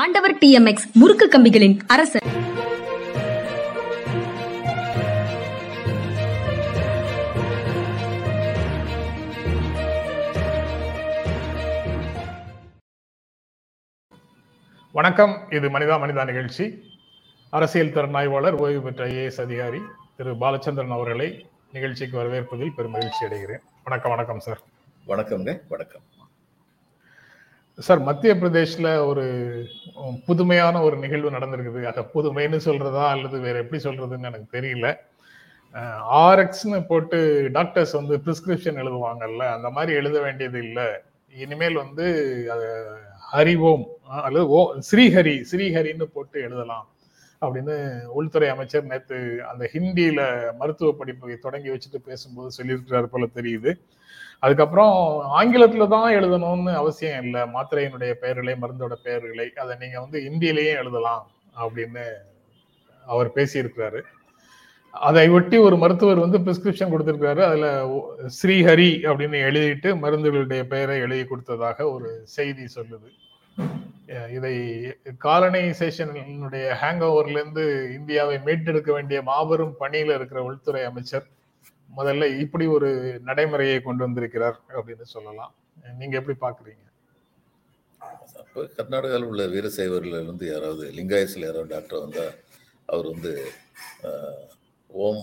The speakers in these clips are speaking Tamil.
ஆண்டவர் டிஎம்எக்ஸ் முறுக்கு கம்பிகளின் அரசர் வணக்கம். இது மனிதா மனிதா நிகழ்ச்சி. அரசியல் திறனாய்வாளர் ஓய்வு பெற்ற ஐஏஎஸ் அதிகாரி திரு பாலச்சந்திரன் அவர்களை நிகழ்ச்சிக்கு வரவேற்பதில் பெரும் மகிழ்ச்சி அடைகிறேன். வணக்கம் வணக்கம் சார். வணக்கம்ங்க வணக்கம். சார் மத்திய பிரதேஷ்ல ஒரு புதுமையான ஒரு நிகழ்வு நடந்திருக்குது. அதை புதுமைன்னு சொல்றதா அல்லது வேற எப்படி சொல்றதுன்னு எனக்கு தெரியல. ஆர்எக்ஸ்னு போட்டு டாக்டர்ஸ் வந்து பிரிஸ்கிரிப்ஷன் எழுதுவாங்கல்ல அந்த மாதிரி எழுத வேண்டியது இல்லை. இனிமேல் வந்து அது ஹரிவோம் அல்லது ஓ ஸ்ரீஹரி ஸ்ரீஹரின்னு போட்டு எழுதலாம் அப்படின்னு உள்துறை அமைச்சர் நேற்று அந்த ஹிந்தியில மருத்துவ படிப்பை தொடங்கி வச்சுட்டு பேசும்போது சொல்லியிருக்கிறார் போல தெரியுது. அதுக்கப்புறம் ஆங்கிலத்துல தான் எழுதணும்னு அவசியம் இல்லை. மாத்திரையினுடைய பெயர்களை மருந்தோட பெயர்களை அதை நீங்க வந்து இந்தியிலேயே எழுதலாம் அப்படின்னு அவர் பேசியிருக்கிறாரு. அதை ஒட்டி ஒரு மருத்துவர் வந்து பிரிஸ்கிரிப்ஷன் கொடுத்திருக்காரு அதுல ஸ்ரீஹரி அப்படின்னு எழுதிட்டு மருந்துகளுடைய பெயரை எழுதி கொடுத்ததாக ஒரு செய்தி சொல்லுது. இதை காலனைசேஷனுடைய ஹேங் ஓவர்ல இருந்து இந்தியாவை மீட்டெடுக்க வேண்டிய மாபெரும் பணியில இருக்கிற உள்துறை அமைச்சர் முதல்ல இப்படி ஒரு நடைமுறையை கொண்டு வந்திருக்கிறார் அப்படின்னு சொல்லலாம். நீங்க எப்படி பாக்குறீங்க அப்போ கர்நாடகாவில் உள்ள வீரசைவர்கள் வந்து யாராவது லிங்காயஸில் யாராவது டாக்டர் வந்தால் அவர் வந்து ஓம்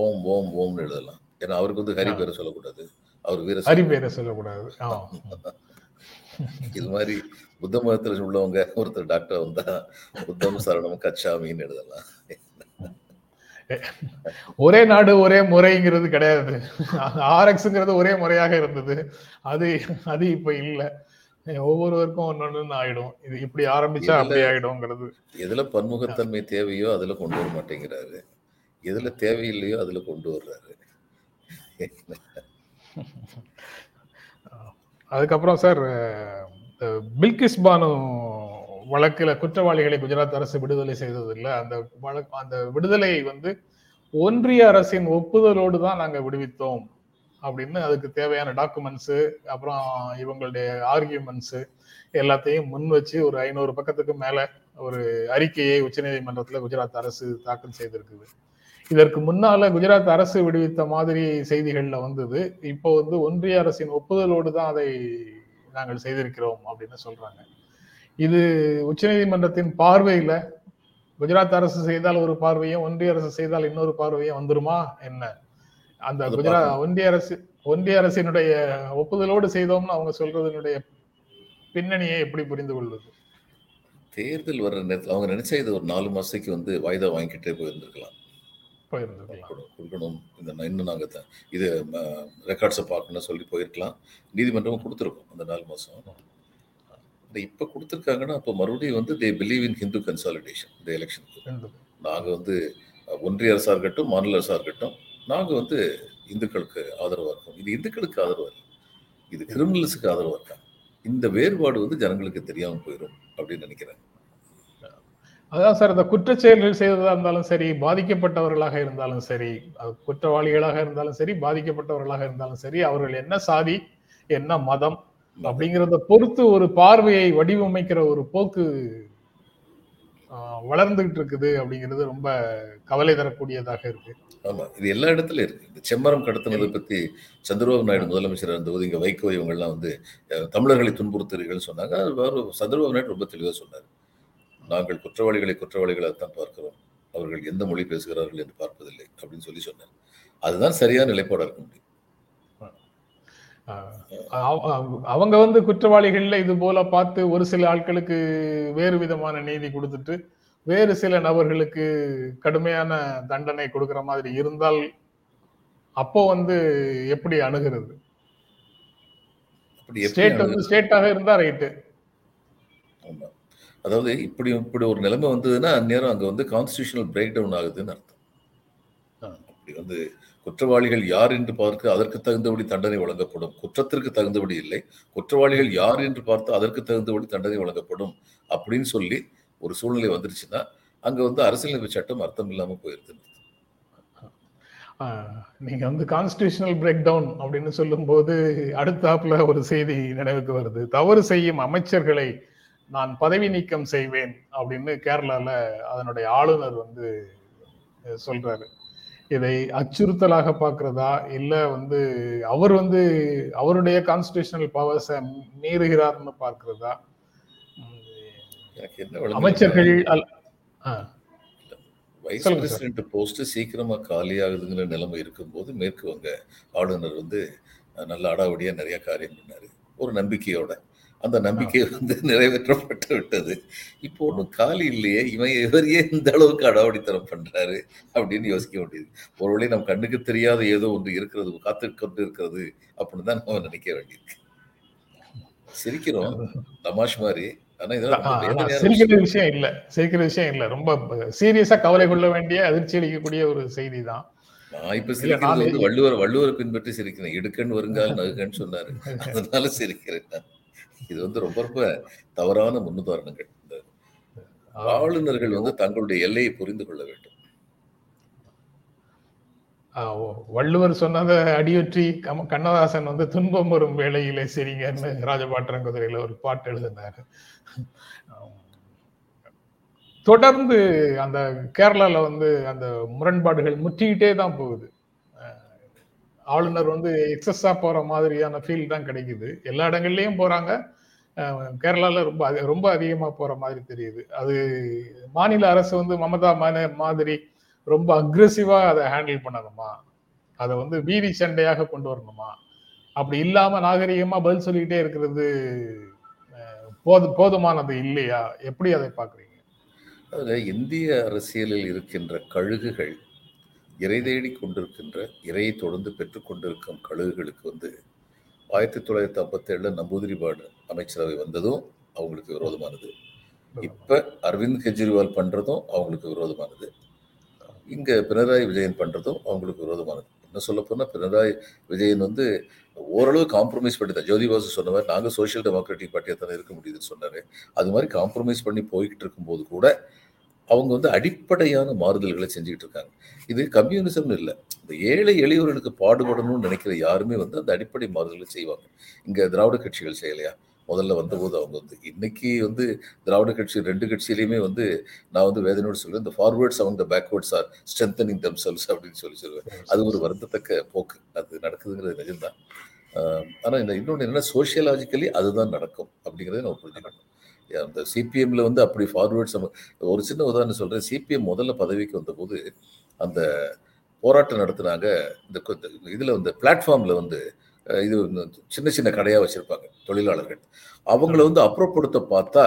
ஓம் ஓம் ஓம்னு எழுதலாம். ஏன்னா அவருக்கு வந்து ஹரி பேரை சொல்லக்கூடாது. அவர் வீர ஹரி பேரை சொல்லக்கூடாது. இது மாதிரி புத்த மதத்தில் உள்ளவங்க ஒருத்தர் டாக்டர் வந்தா புத்தம் சரணம் கச்சாமின்னு எழுதலாம். ஒரே நாடு ஒரே முறைங்கிறது கிடையாது. ஆர்எக்ஸ்ங்கிறது ஒரே முறையாக இருந்தது. அது அது இப்ப இல்ல. ஒவ்வொருவருக்கும் ஒன்னொன்னு ஆயிடும். இது இப்படி ஆரம்பிச்சா அப்படி ஆயிடும்ங்கிறது. எதுல பன்முகத்தன்மை தேவையோ அதுல கொண்டு வர மாட்டேங்கிறாரு. எதுல தேவையில்லையோ அதுல கொண்டு வர்றாரு. அதுக்கப்புறம் சார் பில்கிஸ் பானு வழக்கில் குற்றவாளிகளை குஜராத் அரசு விடுதலை செய்ததில்லை. அந்த வழக்கு அந்த விடுதலையை வந்து ஒன்றிய அரசின் ஒப்புதலோடு தான் நாங்கள் விடுவித்தோம் அப்படின்னு அதுக்கு தேவையான டாக்குமெண்ட்ஸு அப்புறம் இவங்களுடைய ஆர்கியூமெண்ட்ஸு எல்லாத்தையும் முன் வச்சு ஒரு ஐநூறு பக்கத்துக்கு மேலே ஒரு அறிக்கையை உச்சநீதிமன்றத்தில் குஜராத் அரசு தாக்கல் செய்திருக்குது. இதற்கு முன்னால குஜராத் அரசு விடுவித்த மாதிரி செய்திகள்ல வந்தது. இப்போ வந்து ஒன்றிய அரசின் ஒப்புதலோடு தான் அதை நாங்கள் செய்திருக்கிறோம் அப்படின்னு சொல்றாங்க. இது உச்சநீதிமன்றத்தின் பார்வையில குஜராத் அரசு செய்தால் ஒரு பார்வையும் ஒன்றிய அரசு செய்தால் இன்னொரு பார்வையும் வந்துருமா? என்ன? அந்த குஜராத். ஒன்றிய அரசு ஒன்றிய அரசினுடைய ஒப்புதலோடு செய்தோம்னு அவங்க சொல்றதனுடைய பின்னணியை எப்படி புரிந்து கொள்வது? தேர்தல் வர்ற நேரத்தில் அவங்க நினைச்சா இது ஒரு நாலு மாசத்துக்கு வந்து வாய்தா வாங்கிக்கிட்டே போயிருந்திருக்கலாம். கொடுக்கணும் இந்த இன்னும் நாங்கள் இது ரெக்கார்ட்ஸை பார்க்கணும்னு சொல்லி போயிருக்கலாம். நீதிமன்றமும் கொடுத்துருக்கோம் அந்த நாலு மாதம் இப்போ கொடுத்துருக்காங்கன்னா அப்போ மறுபடியும் வந்து they believe in Hindu consolidation இந்த எலெக்ஷனுக்கு. நாங்கள் வந்து ஒன்றிய அரசாக இருக்கட்டும் மாநில அரசாக இருக்கட்டும் நாங்கள் வந்து இந்துக்களுக்கு ஆதரவாக இருக்கோம். இது இந்துக்களுக்கு ஆதரவாக இல்லை. இது கிரிமினல்ஸுக்கு ஆதரவாக இருக்காங்க இந்த வேறுபாடு வந்து ஜனங்களுக்கு தெரியாமல் போயிடும் அப்படின்னு நினைக்கிறேன். அதான் சார் இந்த குற்றச்செயல்கள் செய்ததா இருந்தாலும் சரி பாதிக்கப்பட்டவர்களாக இருந்தாலும் சரி குற்றவாளிகளாக இருந்தாலும் சரி பாதிக்கப்பட்டவர்களாக இருந்தாலும் சரி அவர்கள் என்ன சாதி என்ன மதம் அப்படிங்கிறத பொறுத்து ஒரு பார்வையை வடிவமைக்கிற ஒரு போக்கு வளர்ந்துகிட்டு இருக்குது அப்படிங்கிறது ரொம்ப கவலை தரக்கூடியதாக இருக்கு. ஆமா இது எல்லா இடத்துலயும் இருக்கு. இந்த செம்மரம் கடத்தினதை பத்தி சந்திரபாபு நாயுடு முதலமைச்சர் இருந்தபோது இங்க வைகோ இவங்கெல்லாம் வந்து தமிழர்களை துன்புறுத்துறீர்கள் சொன்னாங்க. சந்திரபாபு நாயுடு ரொம்ப தெளிவாக சொன்னார். நாங்கள் குற்றவாளிகளை குற்றவாளிகளாகத்தான் பார்க்கிறோம். அவர்கள் எந்த மொழி பேசுகிறார்கள் என்று பார்ப்பதில்லை அப்படின்னு சொல்லி சொன்னார். அதுதான் சரியான நிலைப்பாடாக இருக்க முடியும். அவங்க வந்து குற்றவாளிகள்ல இது போல பார்த்து ஒரு சில ஆட்களுக்கு வேறு விதமான நீதி கொடுத்துட்டு வேறு சில நபர்களுக்கு கடுமையான தண்டனை கொடுக்கிற மாதிரி இருந்தால் அப்போ வந்து எப்படி அணுகிறது ஸ்டேட் வந்து ஸ்டேட்டாக இருந்தா ரைட்டு. அதாவது இப்படி இப்படி ஒரு நிலைமை வந்ததுன்னா அந்நேரம் அங்க வந்து கான்ஸ்டியூஷனல் பிரேக் டவுன் ஆகுதுன்னு அர்த்தம். அப்படி வந்து குற்றவாளிகள் யார் என்று பார்க்க அதற்கு தகுந்தபடி தண்டனை வழங்கப்படும். குற்றத்திற்கு தகுந்தபடி இல்லை. குற்றவாளிகள் யார் என்று பார்த்து அதற்கு தகுந்தபடி தண்டனை வழங்கப்படும் அப்படின்னு சொல்லி ஒரு சூழ்நிலை வந்துருச்சுன்னா அங்கே வந்து அரசியலமைப்பு சட்டம் அர்த்தம் இல்லாமல் போயிருது. நீங்கள் நீங்க வந்து கான்ஸ்டியூஷனல் பிரேக் டவுன் அப்படின்னு சொல்லும்போது அடுத்தாப்புல ஒரு செய்தி நினைவுக்கு வருது. தவறு செய்யும் அமைச்சர்களை நான் பதவி நீக்கம் செய்வேன் அப்படின்னு கேரளால அதனுடைய ஆளுநர் வந்து சொல்றாரு. இதை அச்சுறுத்தலாக பார்க்கிறதா? இல்ல வந்து அவர் வந்து அவருடைய கான்ஸ்டியூஷனல் பவர்ஸை மீறுகிறார்னு பார்க்கிறதா? அமைச்சர்கள் வைஸ். பிரசிடென்ட் போஸ்ட் சீக்கிரமா காலி ஆகுதுங்கிற நிலைமை இருக்கும்போது மேற்கு வங்க ஆளுநர் வந்து நல்ல அடாவடியா நிறைய காரியம் பண்ணாரு. ஒரு நம்பிக்கையோட. அந்த நம்பிக்கை வந்து நிறைவேற்றப்பட்டு விட்டது. இப்போ ஒன்றும் காலி இல்லையே. இவன் இவர் ஏன் இந்த அளவுக்கு அடாவடித்தனம் பண்றாரு அப்படின்னு யோசிக்க வேண்டியது. ஒருவேளை நம் கண்ணுக்கு தெரியாத ஏதோ ஒன்று இருக்கிறது காத்து கொண்டு இருக்கிறது அப்படின்னு தான் நம்ம நினைக்க வேண்டியிருக்கு. சிரிக்கிறோம். தமாஷ் மாதிரி. சிரிக்கிற விஷயம். இல்ல. சிரிக்கிற விஷயம் இல்ல. ரொம்ப சீரியஸா கவலை கொள்ள வேண்டிய அதிர்ச்சி அளிக்கக்கூடிய ஒரு செய்தி தான். நான் இப்ப சிரிக்கிறது வந்து வள்ளுவர் வள்ளுவரை பின்பற்றி சிரிக்கிறேன். இடுக்கண் வருங்கால் நகுகன்னு சொன்னாரு. அதனால சிரிக்கிறேன். இது வந்து ரொம்ப ரொம்ப தவறான முன்னுதாரணங்கள். இந்த ஆளுநர்கள் வந்து தங்களுடைய எல்லையை புரிந்து கொள்ள வேண்டும். ஓ, வள்ளுவர் சொன்னதை அடியொற்றி கம- கண்ணதாசன் வந்து துன்பம் வரும் வேலையிலே சரிங்கன்னு ராஜபாட்டரங்குதிரையில ஒரு பாட்டு எழுதினாரு. தொடர்ந்து அந்த கேரளாவில் வந்து அந்த முரண்பாடுகள் முற்றிக்கிட்டே தான் போகுது. ஆளுநர் வந்து எக்ஸஸாக போகிற மாதிரியான ஃபீல் தான் கிடைக்குது. எல்லா இடங்கள்லையும் போகிறாங்க கேரளாவில் ரொம்ப ரொம்ப அதிகமாக போகிற மாதிரி தெரியுது. அது மாநில அரசு வந்து மமதா மான- மாதிரி ரொம்ப அக்ரெசிவாக அதை ஹேண்டில் பண்ணணுமா? அதை வந்து வீதி சண்டையாக கொண்டு வரணுமா? அப்படி இல்லாமல் நாகரிகமாக பதில் சொல்லிக்கிட்டே இருக்கிறது போது போதுமானது இல்லையா? எப்படி அதை பார்க்குறீங்க? அதில் இந்திய அரசியலில் இருக்கின்ற கழுகுகள் இறை தேடி கொண்டிருக்கின்ற இறையை தொடர்ந்து பெற்றுக்கொண்டிருக்கும் கழுகுகளுக்கு வந்து ஆயிரத்தி தொள்ளாயிரத்தி ஐம்பத்தி ஏழுல நம்பூதிரிபாடு அமைச்சரவை வந்ததும் அவங்களுக்கு விரோதமானது. இப்ப அரவிந்த் கெஜ்ரிவால் பண்றதும் அவங்களுக்கு விரோதமானது. இங்க பினராயி விஜயன் பண்றதும் அவங்களுக்கு விரோதமானது. என்ன சொல்ல போனா பினராயி விஜயன் வந்து ஓரளவு காம்ப்ரமைஸ் பண்ணி தான் ஜோதி பாசு சொன்ன மாதிரி நாங்க சோஷியல் டெமோக்ராட்டிக் பார்ட்டியா தானே இருக்க முடியுதுன்னு சொன்னாரு. அது மாதிரி காம்ப்ரமைஸ் பண்ணி போய்கிட்டு இருக்கும்போது கூட அவங்க வந்து அடிப்படையான மாறுதல்களை செஞ்சுக்கிட்டு இருக்காங்க. இது கம்யூனிசம்னு இல்லை. இந்த ஏழை எளியவர்களுக்கு பாடுபடணும்னு நினைக்கிற யாருமே வந்து அந்த அடிப்படை மாறுதல்களை செய்வாங்க. இங்கே திராவிட கட்சிகள் செய்யலையா? முதல்ல வந்தபோது அவங்க வந்து இன்னைக்கு வந்து திராவிட கட்சி ரெண்டு கட்சியிலையுமே வந்து நான் வந்து வேதனையோடு சொல்லுவேன் இந்த ஃபார்வேர்ட்ஸ் அவங்க the backwards are strengthening themselves அப்படின்னு சொல்லி சொல்லுவேன். அது ஒரு வருந்தத்தக்க போக்கு. அது நடக்குதுங்கிறது நிஜம்தான். ஆஹ் இந்த இன்னொன்று என்ன சோஷியலாஜிக்கலி அதுதான் நடக்கும் அப்படிங்கிறத நம்ம புரிஞ்சுக்கணும். அந்த சிபிஎம்ல வந்து அப்படி ஃபார்வேர்ட்ஸ் ஒரு சின்ன உதாரணம் சொல்றேன். சிபிஎம் முதல்ல பதவிக்கு வந்தபோது அந்த போராட்டம் நடத்துனாங்க. இந்த இதில் இந்த வந்து பிளாட்ஃபார்மில் வந்து இது வந்து சின்ன சின்ன கடையாக வச்சுருப்பாங்க தொழிலாளர்கள். அவங்கள வந்து அப்புறப்படுத்த பார்த்தா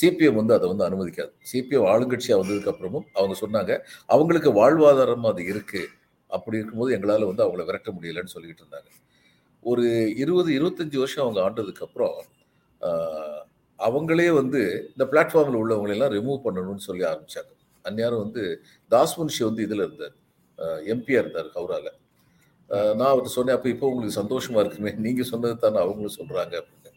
சிபிஎம் வந்து அதை வந்து அனுமதிக்காது. சிபிஎம் ஆளுங்கட்சியாக வந்ததுக்கப்புறமும் அவங்க சொன்னாங்க அவங்களுக்கு வாழ்வாதாரம் அது இருக்குது அப்படி இருக்கும்போது எங்களால் வந்து அவங்கள விரட்ட முடியலன்னு சொல்லிக்கிட்டு இருந்தாங்க. ஒரு இருபது இருபத்தஞ்சி வருஷம் அவங்க ஆண்டதுக்கப்புறம் அவங்களே வந்து இந்த பிளாட்ஃபார்மில் உள்ளவங்களெல்லாம் ரிமூவ் பண்ணணும்னு சொல்லி ஆரம்பித்தாங்க அந்நேரம் வந்து தாஸ்முன்ஷி வந்து இதில் இருந்தார். எம்பியாக இருந்தார் ஹவுரால. நான் அவர் சொன்னேன் அப்போ இப்போ உங்களுக்கு சந்தோஷமாக இருக்குமே? நீங்கள் சொன்னது தானே அவங்களும் சொல்கிறாங்க அப்படின்னு.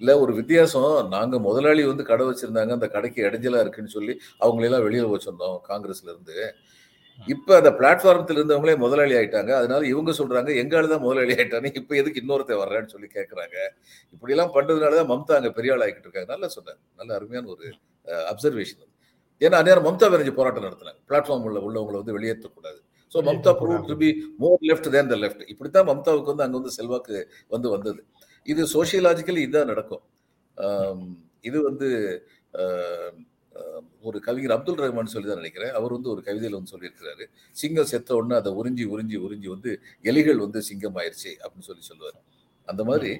இல்லை ஒரு வித்தியாசம் நாங்கள் முதலாளி வந்து கடை வச்சுருந்தாங்க அந்த கடைக்கு இடைஞ்சலாக இருக்குன்னு சொல்லி அவங்களெல்லாம் வெளியில் வச்சிருந்தோம் காங்கிரஸ்லேருந்து இப்ப அந்த பிளாட்ஃபார்மத்துல இருந்தவங்களே முதலாளி ஆயிட்டாங்க. அதனால இவங்க சொல்றாங்க எங்கால தான் முதலாளி ஆயிட்டானே இப்ப எதுக்கு இன்னொருத்தன் வர்றேன்னு சொல்லி கேக்குறாங்க. இப்படி எல்லாம் பண்றதுனாலதான் மம்தா அங்க பெரிய ஆள் ஆகிட்டு இருக்காங்க. நல்லா சொன்னாங்க நல்ல அருமையான ஒரு அப்சர்வேஷன் ஏன்னா அந்நேரம் மம்தா விரைஞ்சு போராட்டம் நடத்தினாங்க. பிளாட்ஃபார்ம் உள்ள உள்ளவங்களை வந்து வெளியேற்றக்கூடாது. So Mamata prove to be more left than the left இப்படித்தான் மம்தாவுக்கு வந்து அங்க வந்து செல்வாக்கு வந்து வந்தது. இது சோசியலாஜிக்கலி இதுதான் நடக்கும். இது வந்து ஒரு கவிஞர் அப்துல் ரஹ்மான் சொல்லி தான் நினைக்கிறேன். அவர் வந்து ஒரு கவிதையில வந்து சொல்லியிருக்கிறாரு. சிங்கம் செத்த உடனே அதை உறிஞ்சி உறிஞ்சி உறிஞ்சி வந்து எலிகள் வந்து சிங்கம் ஆயிருச்சு அப்படின்னு சொல்லி சொல்லுவார். அந்த மாதிரி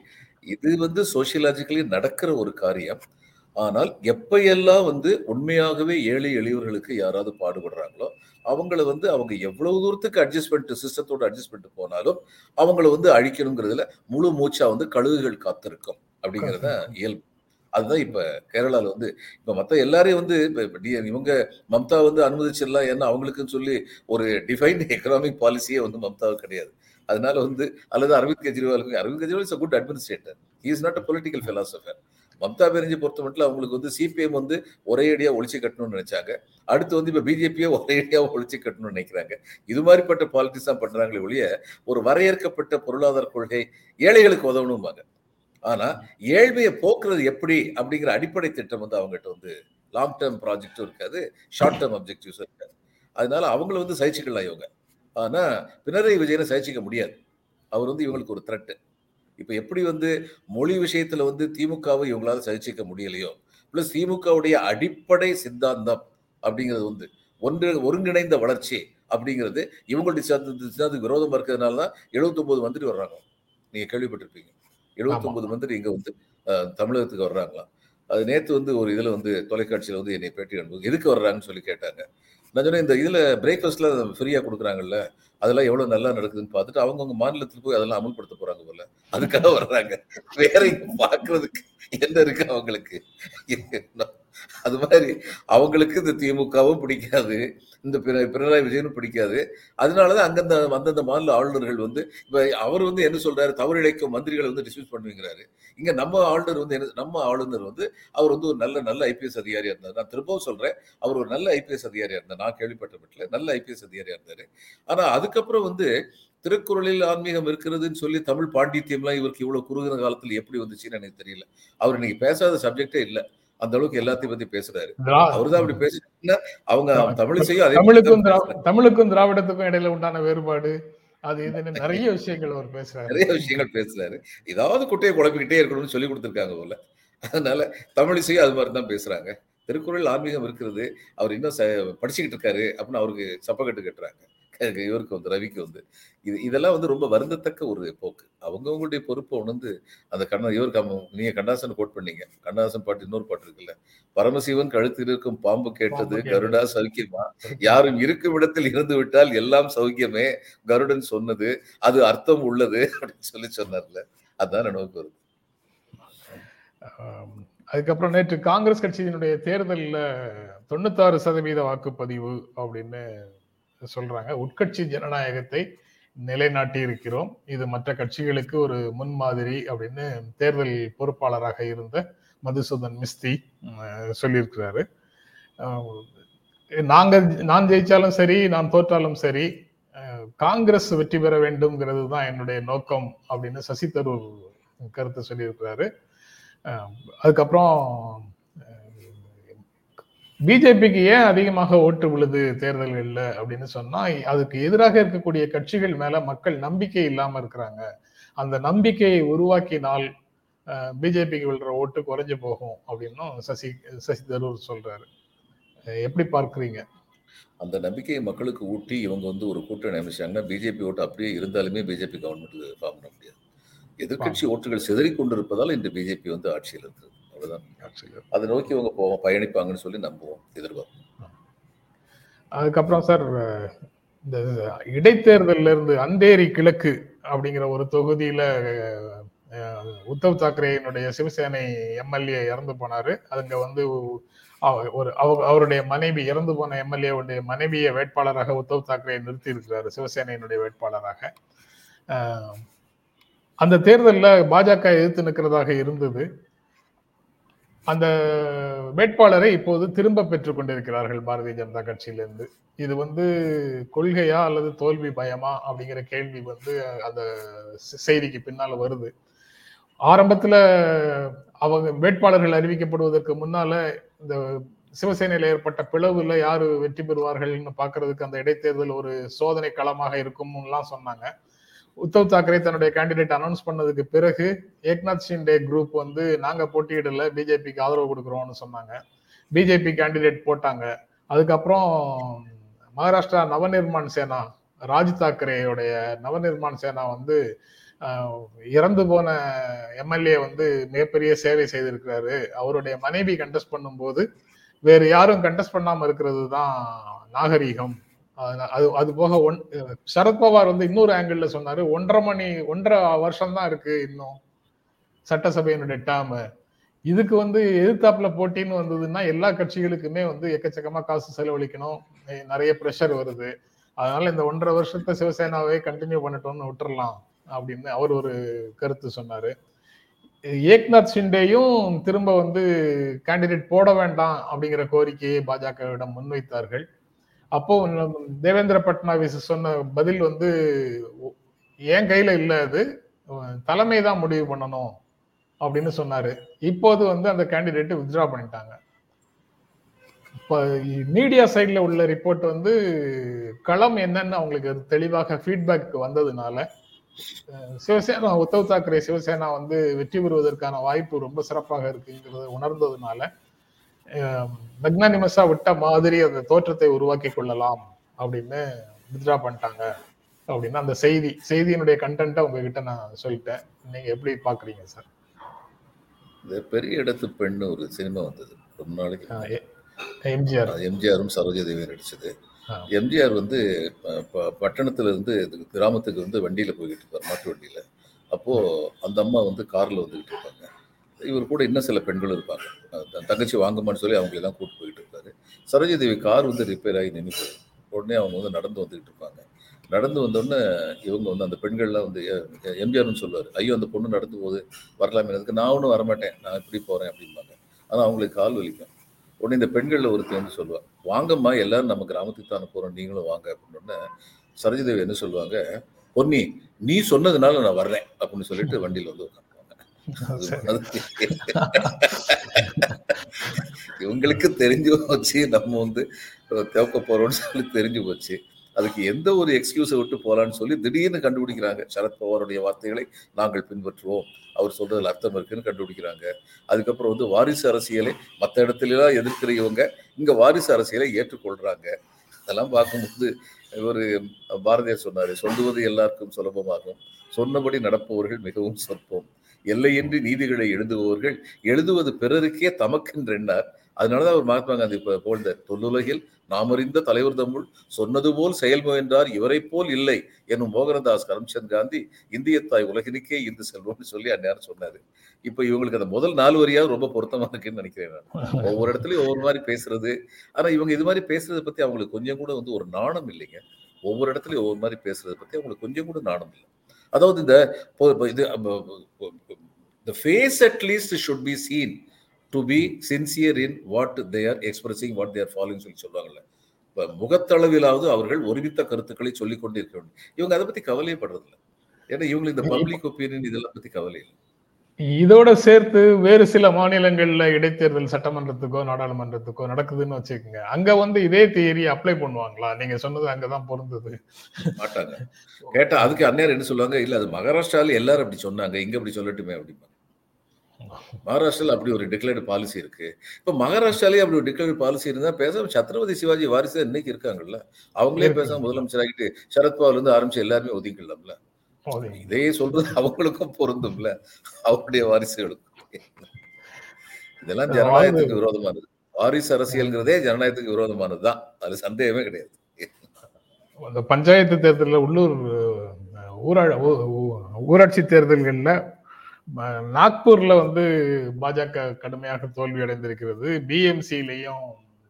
இது வந்து சோசியலாஜிக்கலி நடக்கிற ஒரு காரியம். ஆனால் எப்பையெல்லாம் வந்து உண்மையாகவே ஏழை எளியவர்களுக்கு யாராவது பாடுபடுறாங்களோ அவங்கள வந்து அவங்க எவ்வளவு தூரத்துக்கு அட்ஜஸ்ட் பண்ணிட்டு சிஸ்டத்தோட அட்ஜஸ்ட் பண்ணிட்டு போனாலும் அவங்கள வந்து அழிக்கணுங்கிறதுல முழு மூச்சா வந்து கழுகுகள் காத்திருக்கும் அப்படிங்கிறத இயல்பு. அதுதான் இப்போ கேரளாவில் வந்து இப்போ மற்ற எல்லாரையும் வந்து இப்போ இவங்க மம்தா வந்து அனுமதிச்சிடலாம் ஏன்னா அவங்களுக்குன்னு சொல்லி ஒரு டிஃபைன்டு எக்கனாமிக் பாலிசியே வந்து மம்தாவுக்கு கிடையாது. அதனால வந்து அல்லது Arvind கெஜ்ரிவாலுக்கு Arvind Kejriwal is a good administrator is not a political philosopher Mamata Banerjee பொறுத்த மட்டும் அவங்களுக்கு வந்து சிபிஎம் வந்து ஒரே அடியாக ஒழிச்சு கட்டணும்னு நினைச்சாங்க. அடுத்து வந்து இப்போ பிஜேபியே ஒரே அடியாக ஒழிச்சு கட்டணும்னு நினைக்கிறாங்க. இது மாதிரிப்பட்ட பாலிட்டிக்ஸ் தான் பண்ணுறாங்களே ஒழிய ஒரு வரையறுக்கப்பட்ட பொருளாதார கொள்கை ஏழைகளுக்கு உதவணும்பாங்க. ஆனா ஏழ்மையை போக்குறது எப்படி அப்படிங்கிற அடிப்படை திட்டம் வந்து அவங்ககிட்ட வந்து லாங் டேர்ம் ப்ராஜெக்டும் இருக்காது ஷார்ட் டேர்ம் அப்ஜெக்டிவ்ஸும் இருக்காது. அதனால அவங்கள வந்து சகிச்சுக்கலாம் இவங்க. ஆனா பினராயி விஜயனை சகிச்சிக்க முடியாது. அவர் வந்து இவங்களுக்கு ஒரு த்ரெட்டு இப்போ எப்படி வந்து மொழி விஷயத்துல வந்து திமுகவை இவங்களால சகிச்சிக்க முடியலையோ பிளஸ் திமுகவுடைய அடிப்படை சித்தாந்தம் அப்படிங்கிறது வந்து ஒன்று ஒருங்கிணைந்த வளர்ச்சி அப்படிங்கிறது இவங்களுடைய சித்தாந்தத்துக்கு விரோதமாக இருக்கிறதுனால தான் எழுபத்தொம்போது மந்திரி வர்றாங்க. நீங்கள் கேள்விப்பட்டிருப்பீங்க. எழுபத்தொன்பது மந்திரி இங்க வந்து தமிழகத்துக்கு வர்றாங்களாம் அது நேத்து வந்து ஒரு இதுல வந்து தொலைக்காட்சியில வந்து என்னை பேட்டி அனுப்பும் எதுக்கு வர்றாங்கன்னு சொல்லி கேட்டாங்க. நான் சொன்னேன் இந்த இதுல பிரேக்ஃபாஸ்ட்ல ஃப்ரீயா கொடுக்குறாங்கல்ல அதெல்லாம் எவ்வளவு நல்லா நடக்குதுன்னு பார்த்துட்டு அவங்கவுங்க மாநிலத்துல போய் அதெல்லாம் அமல்படுத்த போறாங்க போல. அதுக்காக வர்றாங்க. வேற பாக்குறதுக்கு என்ன இருக்கு அவங்களுக்கு? அது மாதிரி அவங்களுக்கு இந்த திமுகவும் பிடிக்காது இந்த பினராயி விஜயனும் பிடிக்காது. அதனாலதான் அந்தந்த அந்தந்த மாநில ஆளுநர்கள் வந்து இப்ப அவர் வந்து என்ன சொல்றாரு? தவறு இழைக்கும் மந்திரிகளை வந்து டிஸ்மிஸ் பண்ணுவீங்கிறாரு இங்க நம்ம ஆளுநர் வந்து என்ன நம்ம ஆளுநர் வந்து அவர் வந்து ஒரு நல்ல நல்ல ஐபிஎஸ் அதிகாரியா இருந்தார். நான் திரும்பவும் சொல்றேன் அவர் ஒரு நல்ல ஐபிஎஸ் அதிகாரியா இருந்தார். நான் கேள்விப்பட்ட வீட்டில் நல்ல ஐபிஎஸ் அதிகாரியா இருந்தாரு. ஆனா அதுக்கப்புறம் வந்து திருக்குறளில் ஆன்மீகம் இருக்கிறதுன்னு சொல்லி தமிழ் பாண்டித்யம்லாம் இவருக்கு இவ்வளவு குறுகிற காலத்துல எப்படி வந்துச்சுன்னு எனக்கு தெரியல. அவர் இன்னைக்கு பேசாத சப்ஜெக்டே இல்ல. அந்த அளவுக்கு எல்லாத்தையும் பத்தி பேசுறாரு. அவர்தான் அப்படி பேசுறாருன்னா அவங்க தமிழிசையும் தமிழுக்கும் தமிழுக்கும் திராவிடத்துக்கும் இடையில உண்டான வேறுபாடு அது இதுன்னு நிறைய விஷயங்கள் அவர் பேசுறாரு. நிறைய விஷயங்கள் பேசுறாரு. ஏதாவது குட்டையை குழப்பிக்கிட்டே இருக்கணும்னு சொல்லி கொடுத்துருக்காங்க போல. அதனால தமிழிசையும் அது மாதிரி தான் பேசுறாங்க. திருக்குறள் ஆன்மீகம் இருக்கிறது. அவர் இன்னும் படிச்சுக்கிட்டு இருக்காரு அப்படின்னு அவருக்கு சப்பக்கட்டு கட்டுறாங்க. இவருக்கு வந்து ரவிக்கு வந்து இது இதெல்லாம் வந்து ரொம்ப வருந்தத்தக்க ஒரு போக்கு. அவங்கவுங்களுடைய பொறுப்பை உணர்ந்து அந்த கண்ணா இவருக்கு நீங்க கண்ணாசன் கோட் பண்ணீங்க. கண்ணாசன் பாட்டு இன்னொரு பாட்டு இருக்குல்ல? பரமசிவன் கழுத்தில் இருக்கும் பாம்பு கேட்டது. கருடா சௌக்கியமா? யாரும் இருக்கும் இடத்தில் இருந்து விட்டால் எல்லாம் சௌக்கியமே? கருடன் சொன்னது அது அர்த்தம் உள்ளது அப்படின்னு சொல்லி சொன்னார்ல. அதான் நினைவுக்கு வருது அதுக்கப்புறம் நேற்று காங்கிரஸ் கட்சியினுடைய தேர்தல்ல தொண்ணூத்தாறு சதவீத வாக்குப்பதிவு அப்படின்னு சொல்றாங்க. உட்கட்சி ஜனநாயகத்தை நிலைநாட்டி இருக்கிறோம் இது மற்ற கட்சிகளுக்கு ஒரு முன்மாதிரி அப்படின்னு தேர்தல் பொறுப்பாளராக இருந்த மதுசூதன் மிஸ்தி சொல்லியிருக்கிறாரு. நாங்கள் நாங்க நான் ஜெயிச்சாலும் சரி நான் தோற்றாலும் சரி காங்கிரஸ் வெற்றி பெற வேண்டும்ங்கிறது தான் என்னுடைய நோக்கம் அப்படின்னு சசி தரூர் கருத்தை சொல்லியிருக்கிறாரு. அதுக்கப்புறம் பிஜேபிக்கு ஏன் அதிகமாக ஓட்டு விழுது தேர்தல்கள்ல அப்படின்னு சொன்னா அதுக்கு எதிராக இருக்கக்கூடிய கட்சிகள் மேல மக்கள் நம்பிக்கை இல்லாம இருக்கிறாங்க. அந்த நம்பிக்கையை உருவாக்கினால் பிஜேபிக்கு விழுற ஓட்டு குறைஞ்சு போகும் அப்படின்னும் சசி சசி தரூர் சொல்றாரு. எப்படி பார்க்கறீங்க? அந்த நம்பிக்கையை மக்களுக்கு ஊட்டி இவங்க வந்து ஒரு கூட்டணி அமைச்சாங்கன்னா பிஜேபி ஓட்டு அப்படியே இருந்தாலுமே பிஜேபி கவர்மெண்ட் ஃபார்ம் பண்ண முடியாது. எதிர்க்கட்சி ஓட்டுகள் சிதறிக் கொண்டிருப்பதால் இந்த பிஜேபி வந்து ஆட்சியில் இருக்குது அவ்வளவுதான். அதை நோக்கி இவங்க போவோம் பயணிப்பாங்கன்னு சொல்லி நம்புவோம் எதிர்பார்ப்போம். அதுக்கப்புறம் சார் இந்த இடைத்தேர்தல்ல இருந்து அந்தேரி கிழக்கு அப்படிங்கிற ஒரு தொகுதியில உத்தவ் தாக்கரேயினுடைய சிவசேனை எம்எல்ஏ இறந்து போனாரு. அதுங்க வந்து ஒரு அவ- அவருடைய மனைவி இறந்து போன எம்எல்ஏ உடைய மனைவியை வேட்பாளராக உத்தவ் தாக்கரே நிறுத்தி இருக்கிறாரு சிவசேனையினுடைய வேட்பாளராக. அந்த தேர்தல்ல பாஜக எதிர்த்து நிற்கிறதாக இருந்தது. அந்த வேட்பாளரை இப்போது திரும்ப பெற்றுக் கொண்டிருக்கிறார்கள் பாரதிய ஜனதா கட்சியிலிருந்து. இது வந்து கொள்கையா அல்லது தோல்வி பயமா அப்படிங்கிற கேள்வி வந்து அந்த செய்திக்கு பின்னால வருது. ஆரம்பத்துல அவங்க வேட்பாளர்கள் அறிவிக்கப்படுவதற்கு முன்னால இந்த சிவசேனையில ஏற்பட்ட பிளவுல யாரு வெற்றி பெறுவார்கள்னு பாக்குறதுக்கு அந்த இடைத்தேர்தல் ஒரு சோதனை களமாக இருக்கும்லாம் சொன்னாங்க. உத்தவ் தாக்கரே தன்னுடைய கேண்டிடேட் அனௌன்ஸ் பண்ணதுக்கு பிறகு ஏக்நாத் ஷிண்டே குரூப் வந்து நாங்க போட்டியிடல பிஜேபிக்கு ஆதரவு கொடுக்குறோம்னு சொன்னாங்க. பிஜேபி கேண்டிடேட் போட்டாங்க. அதுக்கப்புறம் மகாராஷ்டிரா நவநிர்மாண் சேனா ராஜ் தாக்கரேயோடைய நவநிர்மாண் சேனா வந்து இறந்து போன எம்எல்ஏ வந்து மிகப்பெரிய சேவை செய்திருக்கிறாரு. அவருடைய மனைவி கண்டெஸ்ட் பண்ணும்போது வேறு யாரும் கண்டெஸ்ட் பண்ணாமல் இருக்கிறது தான் நாகரீகம். அது அது போக ஒன் சரத்பவார் வந்து இன்னொரு ஆங்கிள் சொன்னாரு ஒன்றரை மணி ஒன்றரை வருஷம் தான் இருக்கு இன்னும் சட்டசபையினுடைய டேர்ம் இதுக்கு வந்து எதிர்த்தாப்புல போட்டின்னு வந்ததுன்னா எல்லா கட்சிகளுக்குமே வந்து எக்கச்சக்கமா காசு செலவழிக்கணும். நிறைய ப்ரெஷர் வருது. அதனால இந்த ஒன்றரை வருஷத்தை சிவசேனாவே கண்டினியூ பண்ணட்டோம்னு விட்டுறலாம் அப்படின்னு அவர் ஒரு கருத்து சொன்னாரு. ஏக்நாத் ஷிண்டேயும் திரும்ப வந்து கேண்டிடேட் போட வேண்டாம் அப்படிங்கிற கோரிக்கையை பாஜகவிடம் முன்வைத்தார்கள். அப்போ தேவேந்திர பட்னாவிஸ் சொன்ன பதில் வந்து என் கையில இல்ல அது. தலைமை தான் முடிவு பண்ணணும் அப்படின்னு சொன்னாரு. இப்போது வந்து அந்த கேண்டிடேட் வித்ட்ரா பண்ணிட்டாங்க. இப்போ மீடியா சைட்ல உள்ள ரிப்போர்ட் வந்து களம் என்னன்னு அவங்களுக்கு தெளிவாக ஃபீட்பேக் வந்ததுனால சிவசேனா உத்தவ் தாக்கரே சிவசேனா வந்து வெற்றி பெறுவதற்கான வாய்ப்பு ரொம்ப சிறப்பாக இருக்குங்கிறத உணர்ந்ததுனால மெக்னானிமஸா விட்ட மாதிரி அந்த தோற்றத்தை உருவாக்கி கொள்ளலாம் அப்படின்னு வித்ரா பண்ணிட்டாங்க அப்படின்னு அந்த செய்தி செய்தியினுடைய கண்டென்ட்டை உங்ககிட்ட நான் சொல்லிட்டேன். நீங்க எப்படி பாக்குறீங்க சார் இந்த பெரிய இடத்து பெண்ணு ஒரு சினிமா வந்தது. ரொம்ப நாளைக்கு எம்ஜிஆர். எம்ஜிஆரும் சரோஜாதேவி நடிச்சது. எம்ஜிஆர் வந்து பட்டணத்துல இருந்து கிராமத்துக்கு வந்து வண்டியில போய்கிட்டு இருப்பார் மாட்டு வண்டியில. அப்போ அந்த அம்மா வந்து கார்ல வந்துகிட்டு இருப்பாங்க. இவர் கூட இன்னும் சில பெண்கள் இருப்பாங்க. தங்கச்சி வாங்குமான்னு சொல்லி அவங்க எல்லாம் கூட்டு போயிட்டு இருப்பாரு சரோஜாதேவி கார் வந்து ரிப்பேர் ஆகி நின்று போயிடும் உடனே அவங்க வந்து நடந்து வந்துகிட்டு இருப்பாங்க. நடந்து வந்தோடனே இவங்க வந்து அந்த பெண்கள்லாம் வந்து எம்ஜிஆர்னு சொல்லுவார். ஐயோ அந்த பொண்ணு நடந்து போகுது. வரலாமே அதுக்கு நான் ஒன்றும் வரமாட்டேன். நான் இப்படி போகிறேன் அப்படிம்பாங்க. ஆனால் அவங்களுக்கு கால் வலிக்கும். உடனே இந்த பெண்களில் ஒருத்தர் வந்து சொல்லுவாள் வாங்கம்மா எல்லாரும் நம்ம கிராமத்துக்கு தான் போகிறோம் நீங்களும் வாங்க அப்படின்னு சரோஜதேவி என்ன சொல்லுவாங்க பொன்னி நீ சொன்னதுனால நான் வர்றேன் அப்படின்னு சொல்லிட்டு வண்டியில் வந்து இவங்களுக்கு தெரிஞ்சு போச்சு நம்ம வந்து தேக்க போறோம்னு சொல்லி தெரிஞ்சு போச்சு. அதுக்கு எந்த ஒரு எக்ஸ்கியூஸை விட்டு போகலான்னு சொல்லி திடீர்னு கண்டுபிடிக்கிறாங்க. சரத்பவாருடைய வார்த்தைகளை நாங்கள் பின்பற்றுவோம். அவர் சொல்றதுல அர்த்தம் இருக்குன்னு கண்டுபிடிக்கிறாங்க. அதுக்கப்புறம் வந்து வாரிசு அரசியலை மற்ற இடத்துலலாம் எதிர்க்கிற இவங்க இங்க வாரிசு அரசியலை ஏற்றுக்கொள்றாங்க. அதெல்லாம் பார்க்கும்போது ஒரு பாரதியார் சொன்னாரு சொல்லுவது எல்லாருக்கும் சுலபமாகும். சொன்னபடி நடப்பவர்கள் மிகவும் சொற்பம். எல்லையின்றி நீதிகளை எழுதுபவர்கள் எழுதுவது பிறருக்கே தமக்கென்றெண்ணார் அதனாலதான் அவர் மகாத்மா காந்தி போல்ந்தார் தொல்லுலகில் நாம் அறிந்த தலைவர் தம்முள் சொன்னது போல் செயல் முயன்றார் இவரை போல் இல்லை என்னும் மோகனதாஸ் கரம்சந்த் காந்தி இந்திய தாய் உலகினுக்கே இந்து செல்வம்னு சொல்லி அந்நேரம் சொன்னாரு. இப்ப இவங்களுக்கு அந்த முதல் நாலு வரியாவது ரொம்ப பொருத்தமா இருக்குன்னு நினைக்கிறேன் நான். ஒவ்வொரு இடத்துலயும் ஒவ்வொரு மாதிரி பேசுறது. ஆனா இவங்க இது மாதிரி பேசுறதை பத்தி அவங்களுக்கு கொஞ்சம் கூட வந்து ஒரு நாணம் இல்லைங்க. ஒவ்வொரு இடத்துலயும் ஒவ்வொரு மாதிரி பேசுறதை பத்தி அவங்களுக்கு கொஞ்சம் கூட நாணம் இல்லை. அதாவது இந்த இது the face at least should be seen to be sincere in what they are expressing what they're following சொல்லி சொல்லுவாங்கல்ல. இப்போ முகத்தளவிலாவது அவர்கள் ஒருமித்த கருத்துக்களை சொல்லிக் கொண்டு இருக்க வேண்டும். இவங்க அதை பத்தி கவலையே படுறதில்ல. ஏன்னா இவங்களுக்கு இந்த பப்ளிக் ஒப்பீனியன் இதெல்லாம் பத்தி கவலை இல்லை. இதோட சேர்த்து வேறு சில மாநிலங்கள்ல இடைத்தேர்தல் சட்டமன்றத்துக்கோ நாடாளுமன்றத்துக்கோ நடக்குதுன்னு வச்சுக்கோங்க. அங்க வந்து இதே தியரி அப்ளை பண்ணுவாங்களா? நீங்க சொன்னது அங்கதான் பொருந்தது. மாட்டாங்க. கேட்டா அதுக்கு அந்நேரம் என்ன சொல்லுவாங்க? இல்ல அது மகாராஷ்டிரால எல்லாரும் அப்படி சொன்னாங்க. இங்க அப்படி சொல்லட்டுமே அப்படிமா மகாராஷ்டிரால அப்படி ஒரு டிக்ளேர்டு பாலிசி இருக்கு. இப்ப மகாராஷ்டிராலே அப்படி ஒரு டிக்ளேர்டு பாலிசி இருந்தா பேசாம சத்ரபதி சிவாஜி வாரிசு இன்னைக்கு இருக்காங்கல்ல? அவங்களே பேசாம முதலமைச்சர் ஆகிட்டு சரத்பவார் இருந்து ஆரம்பிச்சு எல்லாருமே ஒதுங்கிடலாம்ல இதே சொல்றது அவங்களுக்கும் பொருந்தும்ல? அவருடைய வாரிசுகளுக்கும். இதெல்லாம் ஜனநாயகத்துக்கு விரோதமானது. வாரிசு அரசியல்ங்கிறதே ஜனநாயகத்துக்கு விரோதமானதுதான். அது சந்தேகமே கிடையாது. அந்த பஞ்சாயத்து தேர்தலில் உள்ளூர் ஊரா ஊராட்சி தேர்தல்கள்ல நாக்பூர்ல வந்து பாஜக கடுமையாக தோல்வி அடைந்திருக்கிறது பிஎம்சிலையும்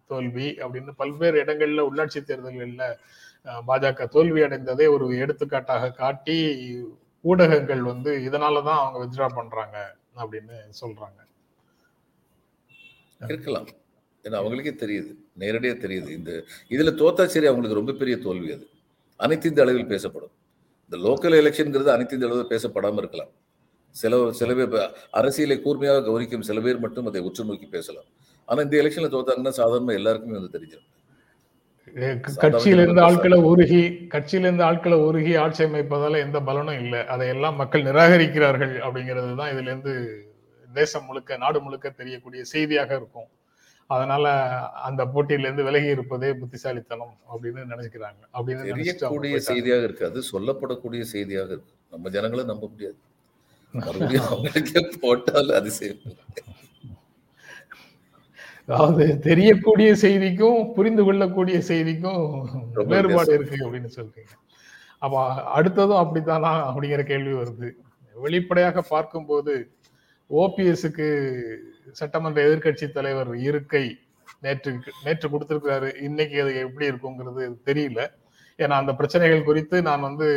தோல்வி அப்படின்னு பல்வேறு இடங்கள்ல உள்ளாட்சி தேர்தல்கள்ல பாஜக தோல்வி அடைந்ததை ஒரு எடுத்துக்காட்டாக காட்டி ஊடகங்கள் வந்து இதனாலதான் அவங்க வித்ரா பண்றாங்க அப்படின்னு சொல்றாங்க. இருக்கலாம். ஏன்னா அவங்களுக்கே தெரியுது. நேரடியாக தெரியுது. இந்த இதுல தோத்தா சரி அவங்களுக்கு ரொம்ப பெரிய தோல்வி அது. அனைத்து இந்த அளவில் பேசப்படும். இந்த லோக்கல் எலெக்ஷன்ங்கிறது அனைத்து இந்த அளவில் பேசப்படாமல் இருக்கலாம். சில சில பேர் அரசியலை கூர்மையாக கவனிக்கும் சில பேர் மட்டும் அதை உற்று நோக்கி பேசலாம். ஆனா இந்த எலெக்ஷன்ல தோத்தாங்கன்னா சாதாரணமா எல்லாருக்குமே வந்து தெரிஞ்சிடும். கட்சியில இருந்து ஆட்களை உருகி கட்சியில இருந்து ஆட்களை உருகி ஆட்சி அமைப்பதால எந்த பலனும் இல்லை. அதையெல்லாம் மக்கள் நிராகரிக்கிறார்கள் அப்படிங்கிறது தான் இதுல இருந்து தேசம் முழுக்க நாடு முழுக்க தெரியக்கூடிய செய்தியாக இருக்கும். அதனால அந்த போட்டியில இருந்து விலகி இருப்பதே புத்திசாலித்தனம் அப்படின்னு நினைக்கிறாங்க. அப்படின்னு செய்தியாக இருக்காது சொல்லப்படக்கூடிய செய்தியாக இருக்கு. நம்ம ஜனங்களை நம்ப முடியாது. அவங்களுக்கே போட்டால் அதிசயம் அதாவது தெரியக்கூடிய செய்திக்கும் புரிந்து கொள்ளக்கூடிய செய்திக்கும் வேறுபாடு இருக்கு அப்படின்னு சொல்றீங்க. அப்ப அடுத்ததும் அப்படித்தானா அப்படிங்கிற கேள்வி வருது. வெளிப்படையாக பார்க்கும்போது ஓபிஎஸ்க்கு சட்டமன்ற எதிர்கட்சி தலைவர் இருக்கை நேற்று நேற்று கொடுத்திருக்கிறாரு. இன்னைக்கு அது எப்படி இருக்குங்கிறது தெரியல. ஏன்னா அந்த பிரச்சனைகள் குறித்து நான் வந்து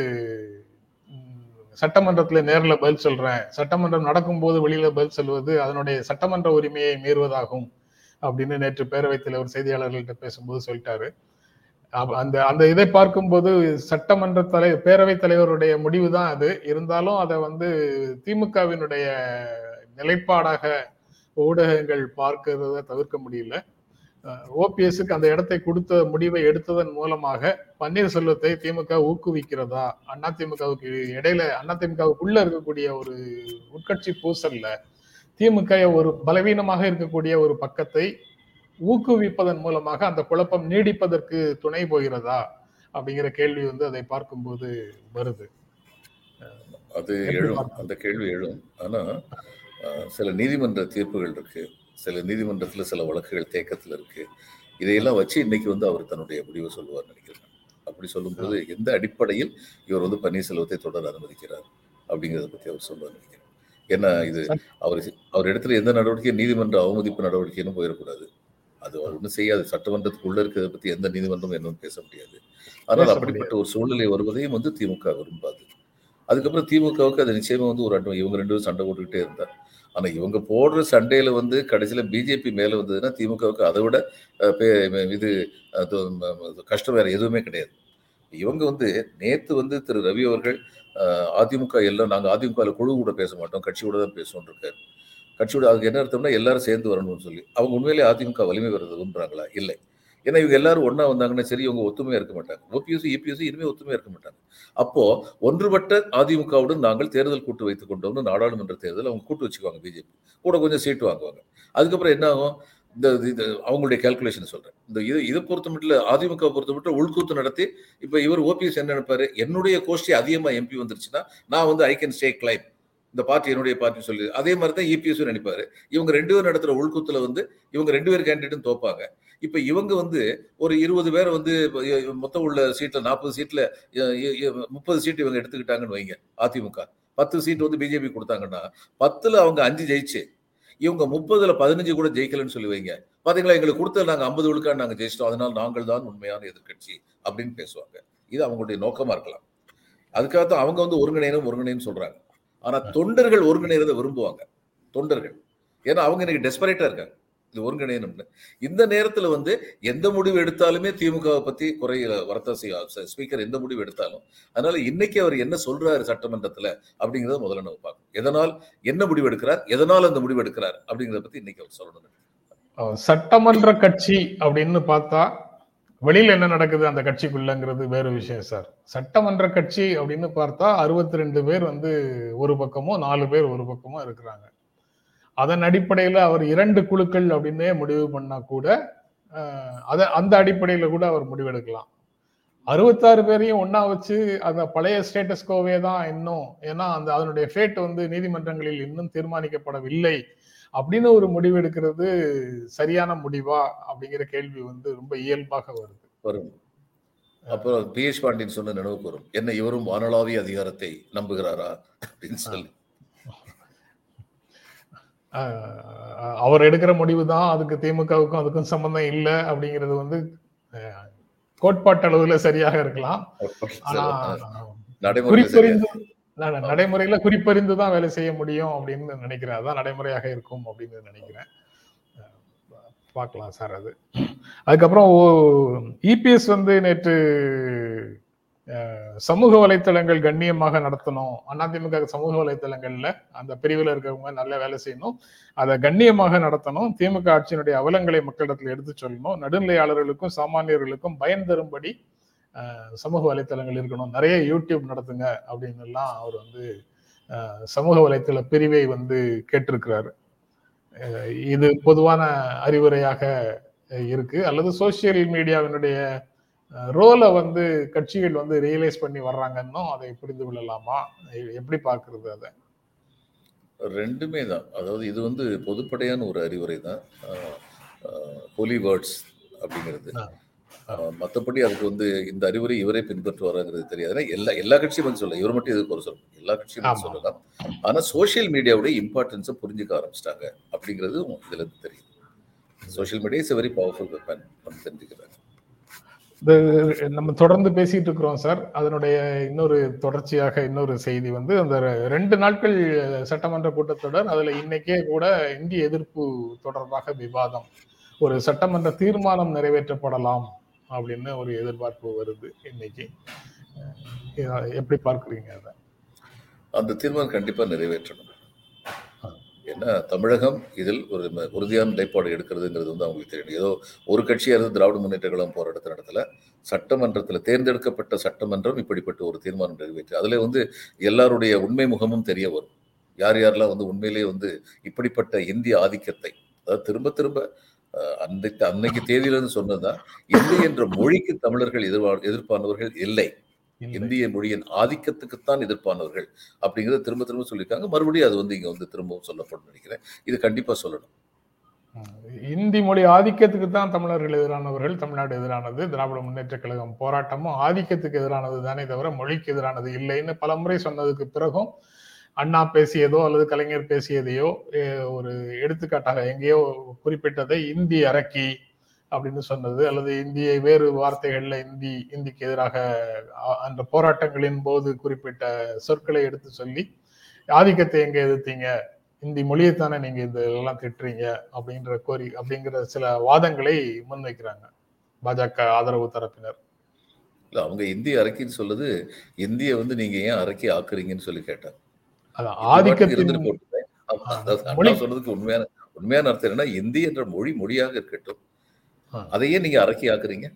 சட்டமன்றத்தில் நேரில் பதில் சொல்றேன். சட்டமன்றம் நடக்கும்போது வெளியில பதில் சொல்வது அதனுடைய சட்டமன்ற உரிமையை மீறுவதாகும் அப்படின்னு நேற்று பேரவைத் தலைவர் செய்தியாளர்கள்ட்ட பேசும்போது சொல்லிட்டாரு. அந்த அந்த இதை பார்க்கும்போது சட்டமன்ற தலை பேரவைத் தலைவருடைய முடிவு தான் அது. இருந்தாலும் அதை வந்து திமுகவினுடைய நிலைப்பாடாக ஊடகங்கள் பார்க்கிறத தவிர்க்க முடியல. ஓபிஎஸ்க்கு அந்த இடத்தை கொடுத்த முடிவை எடுத்ததன் மூலமாக பன்னீர்செல்வத்தை திமுக ஊக்குவிக்கிறதா? அதிமுகவுக்கு இடையில அதிமுகவுக்குள்ள இருக்கக்கூடிய ஒரு உட்கட்சி பூசல்ல திமுக ஒரு பலவீனமாக இருக்கக்கூடிய ஒரு பக்கத்தை ஊக்குவிப்பதன் மூலமாக அந்த குழப்பம் நீடிப்பதற்கு துணை போகிறதா? அப்படிங்கிற கேள்வி வந்து அதை பார்க்கும்போது வருது. அது எழும். அந்த கேள்வி எழும். ஆனா சில நீதிமன்ற தீர்ப்புகள் இருக்கு. சில நீதிமன்றத்துல சில வழக்குகள் தேக்கத்துல இருக்கு. இதையெல்லாம் வச்சு இன்னைக்கு வந்து அவர் தன்னுடைய முடிவை சொல்லுவார் நினைக்கிறேன் அப்படி சொல்லும்போது எந்த அடிப்படையில் இவர் வந்து பன்னீர்செல்வத்தை தொடர அனுமதிக்கிறார் அப்படிங்கிறத பத்தி அவர் சொல்லுவார் நினைக்கிறேன். ஏன்னா இது அவர் அவர் இடத்துல எந்த நடவடிக்கையும் நீதிமன்ற அவமதிப்பு நடவடிக்கைன்னு போயிடக்கூடாது. அது அவர் ஒன்றும் செய்யாது. சட்டமன்றத்துக்குள்ள இருக்கிறத பத்தி எந்த நீதிமன்றமும் என்னன்னு பேச முடியாது. ஆனால் அப்படிப்பட்ட ஒரு சூழ்நிலை வருவதையும் வந்து திமுக விரும்பாது. அதுக்கப்புறம் திமுகவுக்கு அது நிச்சயமா வந்து ஒரு அட்வ- இவங்க ரெண்டு பேரும் சண்டை போட்டுக்கிட்டே இருந்தார். ஆனால் இவங்க போடுற சண்டையில் வந்து கடைசியில் பிஜேபி மேலே வந்ததுன்னா திமுகவுக்கு அதை விட பே- இது கஷ்டம் வேறு எதுவுமே கிடையாது. இவங்க வந்து நேற்று வந்து திரு. ரவி அவர்கள் அதிமுக எல்லாம் நாங்கள் அதிமுகவில் குழு கூட பேச மாட்டோம் கட்சியோட தான் பேசுவோம் இருக்காரு. கட்சியோட அதுக்கு என்ன அர்த்தம்னா எல்லாரும் சேர்ந்து வரணும்னு சொல்லி. அவங்க உண்மையிலேயே அதிமுக வலிமை வர்றது விரும்புகிறாங்களா இல்லை. ஏன்னா இவங்க எல்லாரும் ஒன்றா வந்தாங்கன்னா சரி இவங்க ஒத்துமையா இருக்க மாட்டாங்க. ஓபிஎஸ் இபிஎஸ் இனிமே ஒத்துமையாக இருக்க மாட்டாங்க. அப்போ ஒன்றுபட்ட அதிமுகவுடன் நாங்கள் தேர்தல் கூட்டு வைத்துக் கொண்டோம்னு நாடாளுமன்ற தேர்தல் அவங்க கூட்டு வச்சுக்குவாங்க பிஜேபி கூட கொஞ்சம் சீட்டு வாங்குவாங்க. அதுக்கப்புறம் என்ன ஆகும்? இந்த இது அவங்களுடைய கால்குலேஷன் சொல்கிறேன் இந்த இது இதை பொறுத்த மட்டும் அதிமுக பொறுத்த மட்டும் உள்கூத்து நடத்தி இப்போ இவர் ஓபிஎஸ் என்ன நினைப்பாரு? என்னுடைய கோஷ்டி அதிகமாக எம்பி வந்துருச்சுன்னா நான் வந்து ஐ கேன் ஸ்டே கிளைம் இந்த பார்ட்டி என்னுடைய பார்ட்டி சொல்லி அதே மாதிரி தான் இபிஎஸ் நினைப்பாரு. இவங்க ரெண்டு பேரும் நடத்துகிற உள்கூத்துல வந்து இவங்க ரெண்டு பேர் கேண்டிடேட்டும் தோப்பாங்க. இப்ப இவங்க வந்து ஒரு இருபது பேர் வந்து மொத்தம் உள்ள சீட்ல நாற்பது சீட்ல முப்பது சீட் இவங்க எடுத்துக்கிட்டாங்கன்னு வைங்க அதிமுக. பத்து சீட் வந்து பிஜேபி கொடுத்தாங்கன்னா பத்துல அவங்க அஞ்சு ஜெயிச்சு இவங்க முப்பதுல பதினஞ்சு கூட ஜெயிக்கலன்னு சொல்லி வைங்க. பாத்தீங்களா? எங்களுக்கு கொடுத்தது நாங்க ஐம்பது விழுக்காடு நாங்க ஜெயிச்சிட்டோம். அதனால நாங்கள் தான் உண்மையான எதிர்க்கட்சி அப்படின்னு பேசுவாங்க. இது அவங்களுடைய நோக்கமா இருக்கலாம். அதுக்காக தான் அவங்க வந்து ஒருங்கிணைனும் ஒருங்கிணைன்னு சொல்றாங்க. ஆனா தொண்டர்கள் ஒருங்கிணைறதை விரும்புவாங்க. தொண்டர்கள். ஏன்னா அவங்க இன்னைக்கு டெஸ்பரேட்டாக இருக்காங்க. இது ஒருங்கிணையணும்னு இந்த நேரத்தில் வந்து எந்த முடிவு எடுத்தாலுமே திமுகவை பத்தி குறை வரத்த செய்ய ஸ்பீக்கர் எந்த முடிவு எடுத்தாலும் அதனால இன்னைக்கு அவர் என்ன சொல்றாரு சட்டமன்றத்துல அப்படிங்கறத முதல்ல நம்ம பார்க்கணும். எதனால் என்ன முடிவு எடுக்கிறார்? எதனால் அந்த முடிவு எடுக்கிறார்? அப்படிங்கிறத பத்தி இன்னைக்கு அவர் சொல்லணும். சட்டமன்ற கட்சி அப்படின்னு பார்த்தா வெளியில் என்ன நடக்குது அந்த கட்சிக்குள்ளங்கிறது வேறு விஷயம் சார். சட்டமன்ற கட்சி அப்படின்னு பார்த்தா அறுபத்தி ரெண்டு பேர் வந்து ஒரு பக்கமும் நாலு பேர் ஒரு பக்கமும் இருக்கிறாங்க. அதன் அடிப்படையில் அவர் இரண்டு குழுக்கள் அப்படின்னே முடிவு பண்ணா கூட அதை அந்த அடிப்படையில் கூட அவர் முடிவெடுக்கலாம். அறுபத்தாறு பேரையும் ஒன்றா வச்சு அந்த பழைய ஸ்டேட்டஸ்கோவே தான் இன்னும். ஏன்னா அந்த அதனுடைய ஃபேட் வந்து நீதிமன்றங்களில் இன்னும் தீர்மானிக்கப்படவில்லை. அப்படின்னு ஒரு முடிவு எடுக்கிறது சரியான முடிவா அப்படிங்கிற கேள்வி வந்து ரொம்ப இயல்பாக வருது. வரும். அப்புறம் பி எச் பாண்டியன் சொன்ன நினைவுக்கு வரும் என்ன இவரும் வானளாவிய அதிகாரத்தை நம்புகிறாரா? அப்படின்னு சொல்லி. அவர் எடுக்கிற முடிவு தான் அதுக்கு திமுகவுக்கும் அதுக்கும் சம்பந்தம் இல்லை அப்படிங்கிறது வந்து அஹ், கோட்பாட்டு அளவுல சரியாக இருக்கலாம். ஆனா குறிப்பறிந்து நடைமுறையில குறிப்பறிந்து தான் வேலை செய்ய முடியும் அப்படின்னு நினைக்கிறேன். அதான் நடைமுறையாக இருக்கும் அப்படின்னு நினைக்கிறேன். பார்க்கலாம் சார் அது. அதுக்கப்புறம் இபிஎஸ் வந்து நேற்று சமூக வலைத்தளங்கள் கண்ணியமாக நடத்தணும். அதிமுக சமூக வலைத்தளங்கள்ல அந்த பிரிவில் இருக்கிறவங்க நல்ல வேலை செய்யணும். அதை கண்ணியமாக நடத்தணும். திமுக ஆட்சியினுடைய அவலங்களை மக்களிடத்தில் எடுத்து சொல்லணும். நடுநிலையாளர்களுக்கும் சாமானியர்களுக்கும் பயன் தரும்படி சமூக வலைத்தளங்கள் இருக்கணும். நிறைய யூடியூப் நடத்துங்க அப்படின்னு எல்லாம் அவர் வந்து சமூக வலைத்தள பிரிவை வந்து கேட்டிருக்கிறாரு. இது பொதுவான அறிவுரையாக இருக்கு. அல்லது சோசியல் மீடியாவினுடைய ரோலை வந்து கட்சிகள் வந்து ரியலைஸ் பண்ணி வர்றாங்கன்னும் அதை புரிந்து கொள்ளலாமா? எப்படி பார்க்கிறது அதை? ரெண்டுமே தான். அதாவது இது வந்து பொதுப்படையான ஒரு அறிவுரை தான் ஹோலி வேர்ட்ஸ் அப்படிங்கிறது. மத்தபடி அதுக்கு வந்து இந்த அறிவுரை இவரே பின்பற்றுவாராங்கிறது தெரியாது. எல்லா எல்லா கட்சியும் வந்து சொல்ல இவர் மட்டும் எதுக்கு ஒரு சொல்லணும் எல்லா கட்சியும் வந்து. சொல்லலாம். ஆனா சோஷியல் மீடியாவுடைய இம்பார்ட்டன்ஸை புரிஞ்சுக்க ஆரம்பிச்சிட்டாங்க அப்படிங்கிறது இதுல இருந்து தெரியும் social media is very powerful weapon நம்ம தெரிஞ்சுக்கிறாங்க நம்ம தொடர்ந்து பேசிட்டு இருக்கிறோம் சார். அதனுடைய இன்னொரு தொடர்ச்சியாக இன்னொரு செய்தி வந்து அந்த ரெண்டு நாட்கள் சட்டமன்ற கூட்டத்தொடர் அதுல இன்னைக்கே கூட இந்திய எதிர்ப்பு தொடர்பாக விவாதம். ஒரு சட்டமன்ற தீர்மானம் நிறைவேற்றப்படலாம். அப்படின்னு ஒரு எதிர்பார்ப்பு வருது இன்னைக்கு. எப்படி பார்க்குறீங்க அதை? அந்த தீர்மானம் கண்டிப்பா நிறைவேற்றணும். ஏன்னா தமிழகம் இதில் ஒரு உறுதியான நிலைப்பாடு எடுக்கிறதுங்கிறது வந்து அவங்களுக்கு தெரியும் ஏதோ ஒரு கட்சியா இருந்து திராவிட முன்னேற்ற கழகம் போராட்டத்தை நடத்தல. சட்டமன்றத்துல தேர்ந்தெடுக்கப்பட்ட சட்டமன்றம் இப்படிப்பட்ட ஒரு தீர்மானம் நிறைவேற்று அதுல வந்து எல்லாருடைய உண்மை முகமும் தெரிய வரும். யார் யாரெல்லாம் வந்து உண்மையிலேயே வந்து இப்படிப்பட்ட இந்திய ஆதிக்கத்தை அதாவது திரும்ப திரும்ப அன்றைக்கு அன்னைக்கு தேதியிலிருந்து சொன்னதுதான் இந்தி என்ற மொழிக்கு தமிழர்கள் எதிர்வா எதிர்ப்பானவர்கள் இல்லை. இந்திய மொழியின் ஆதிக்கத்துக்குத்தான் எதிர்ப்பானவர்கள் அப்படிங்கறத திரும்ப திரும்ப சொல்லியிருக்காங்க மறுபடியும் அது வந்து இங்க வந்து திரும்பவும் சொல்லப்படும் நினைக்கிறேன் இது கண்டிப்பா சொல்லணும். இந்தி மொழி ஆதிக்கத்துக்கு தான் தமிழர்கள் எதிரானவர்கள் தமிழ்நாடு எதிரானது திராவிட முன்னேற்ற கழகம் போராட்டமும் ஆதிக்கத்துக்கு எதிரானது தானே தவிர மொழிக்கு எதிரானது இல்லைன்னு பலமுறை சொன்னதுக்கு பிறகும் அண்ணா பேசியதோ அல்லது கலைஞர் பேசியதையோ ஒரு எடுத்துக்காட்டாக எங்கேயோ குறிப்பிட்டதை இந்தி அரக்கி அப்படின்னு சொன்னது அல்லது இந்தியை வேறு வார்த்தைகள்ல இந்தி இந்திக்கு எதிராக அந்த போராட்டங்களின் போது குறிப்பிட்ட சொற்களை எடுத்து சொல்லி ஆதிக்கத்தை எங்க எதிர்த்தீங்க? இந்தி மொழியைத்தானே நீங்க இதெல்லாம் திட்டுறீங்க? அப்படின்ற கோரி அப்படிங்கிற சில வாதங்களை முன்வைக்கிறாங்க. பாஜக ஆதரவு தரப்பினர். இல்லை அவங்க இந்தி அரக்கின்னு சொல்லுது இந்தியை வந்து நீங்க ஏன் அரக்கி ஆக்குறீங்கன்னு சொல்லி கேட்டாங்க. ஆதிக்கத்தின் சொன்னதுக்கு உண்மையான உண்மையான அர்த்தம் என்னன்னா இந்தி என்ற மொழி மொழியாக இருக்கட்டும். அதையே நீங்க அரக்கி ஆக்குறீங்க.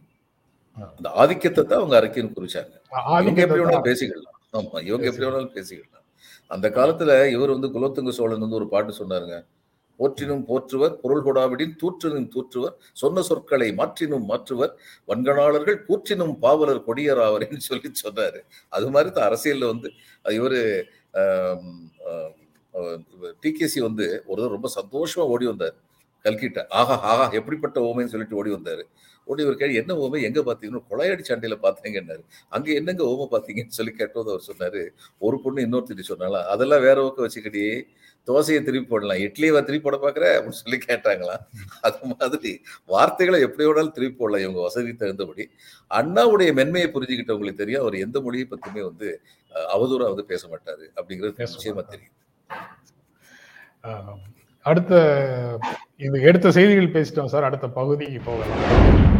அந்த ஆதிக்கத்தை தான் அவங்க அரக்கின்னு குறிச்சாங்க. இவங்க எப்படி வேணாலும் பேசிக்கலாம். ஆமா இவங்க எப்படி வேணாலும் பேசிக்கலாம். அந்த காலத்துல இவர் வந்து குலோத்துங்க சோழன் வந்து ஒரு பாட்டு சொன்னாருங்க. போற்றினும் போற்றுவர் பொருள் கொடாவிடின் தூற்றினும் தூற்றுவர் சொன்ன சொற்களை மாற்றினும் மாற்றுவர் வன்கணாளர்கள் கூற்றினும் பாவலர் கொடியராவர்னு சொல்லி சொன்னாரு. அது மாதிரி தான் அரசியல்ல வந்து இவர் டிகேசி வந்து ஒரு ரொம்ப சந்தோஷமா ஓடி வந்தார். கல்கிட்ட. ஆஹா ஆஹா எப்படிப்பட்ட ஓமைன்னு சொல்லிட்டு ஓடி வந்தார். ஓடி ஒரு கேள்வி என்ன ஓமை எங்க பாத்தீங்கன்னா? கொலையடி சண்டையில பாத்தீங்கன்னாரு. அங்க என்னங்க ஓமை பாத்தீங்கன்னு? சொல்லி கேட்டபோது அவர் சொன்னாரு ஒரு பொண்ணு இன்னொருத்தி சொன்னாலா அதெல்லாம் வேற பக்கம் வச்சுக்கிட்டே தோசையை திருப்பி போடலாம். இட்லியை திருப்பி போட பாக்குற? அப்படின்னு சொல்லி கேட்டாங்களாம். அது மாதிரி வார்த்தைகளை எப்படி வேணாலும் திருப்பி போடலாம். இவங்க வசதி தகுந்தபடி. அண்ணாவுடைய மென்மையை புரிஞ்சுக்கிட்டவங்களுக்கு தெரியும். அவர் எந்த மொழியை பத்தியுமே வந்து அஹ், அவதூறா வந்து பேச மாட்டாரு அப்படிங்கிறது பேச நிச்சயமா மாட்டாரு. தெரியும். அடுத்த இது எடுத்த செய்திகள் பேசிட்டோம் சார். அடுத்த பகுதிக்கு போகலாம்.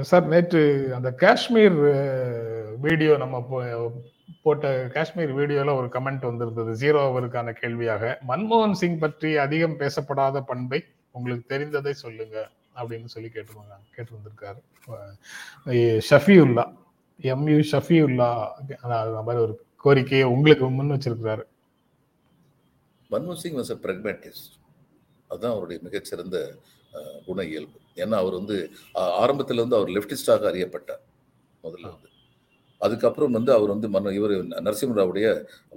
சார் நேற்று அந்த காஷ்மீர் வீடியோ நம்ம போ- போட்ட காஷ்மீர் வீடியோல ஒரு கமெண்ட் வந்திருந்தது ஜீரோ ஓவருக்கான கேள்வியாக. மன்மோகன் சிங் பற்றி அதிகம் பேசப்படாத பண்பை உங்களுக்கு தெரிந்ததை சொல்லுங்க அப்படின்னு சொல்லி கேட்டு கேட்டு வந்திருக்காரு அஹ் ஷஃபியுல்லா எம்யூ ஷஃபியுல்லா அந்த மாதிரி ஒரு கோரிக்கையை உங்களுக்கு முன் வச்சிருக்கிறாரு. மன்மோகன் சிங் வாஸ் அ பிரக்மேட்டிஸ்ட் அதுதான் அவருடைய மிகச்சிறந்த குண இயல்பு. ஏன்னா அவர் வந்து ஆரம்பத்தில் வந்து அவர் லெப்டிஸ்டாக அறியப்பட்டார் முதல்ல வந்து. அதுக்கப்புறம் வந்து அவர் வந்து மன்ன இவர் நரசிம்மராவுடைய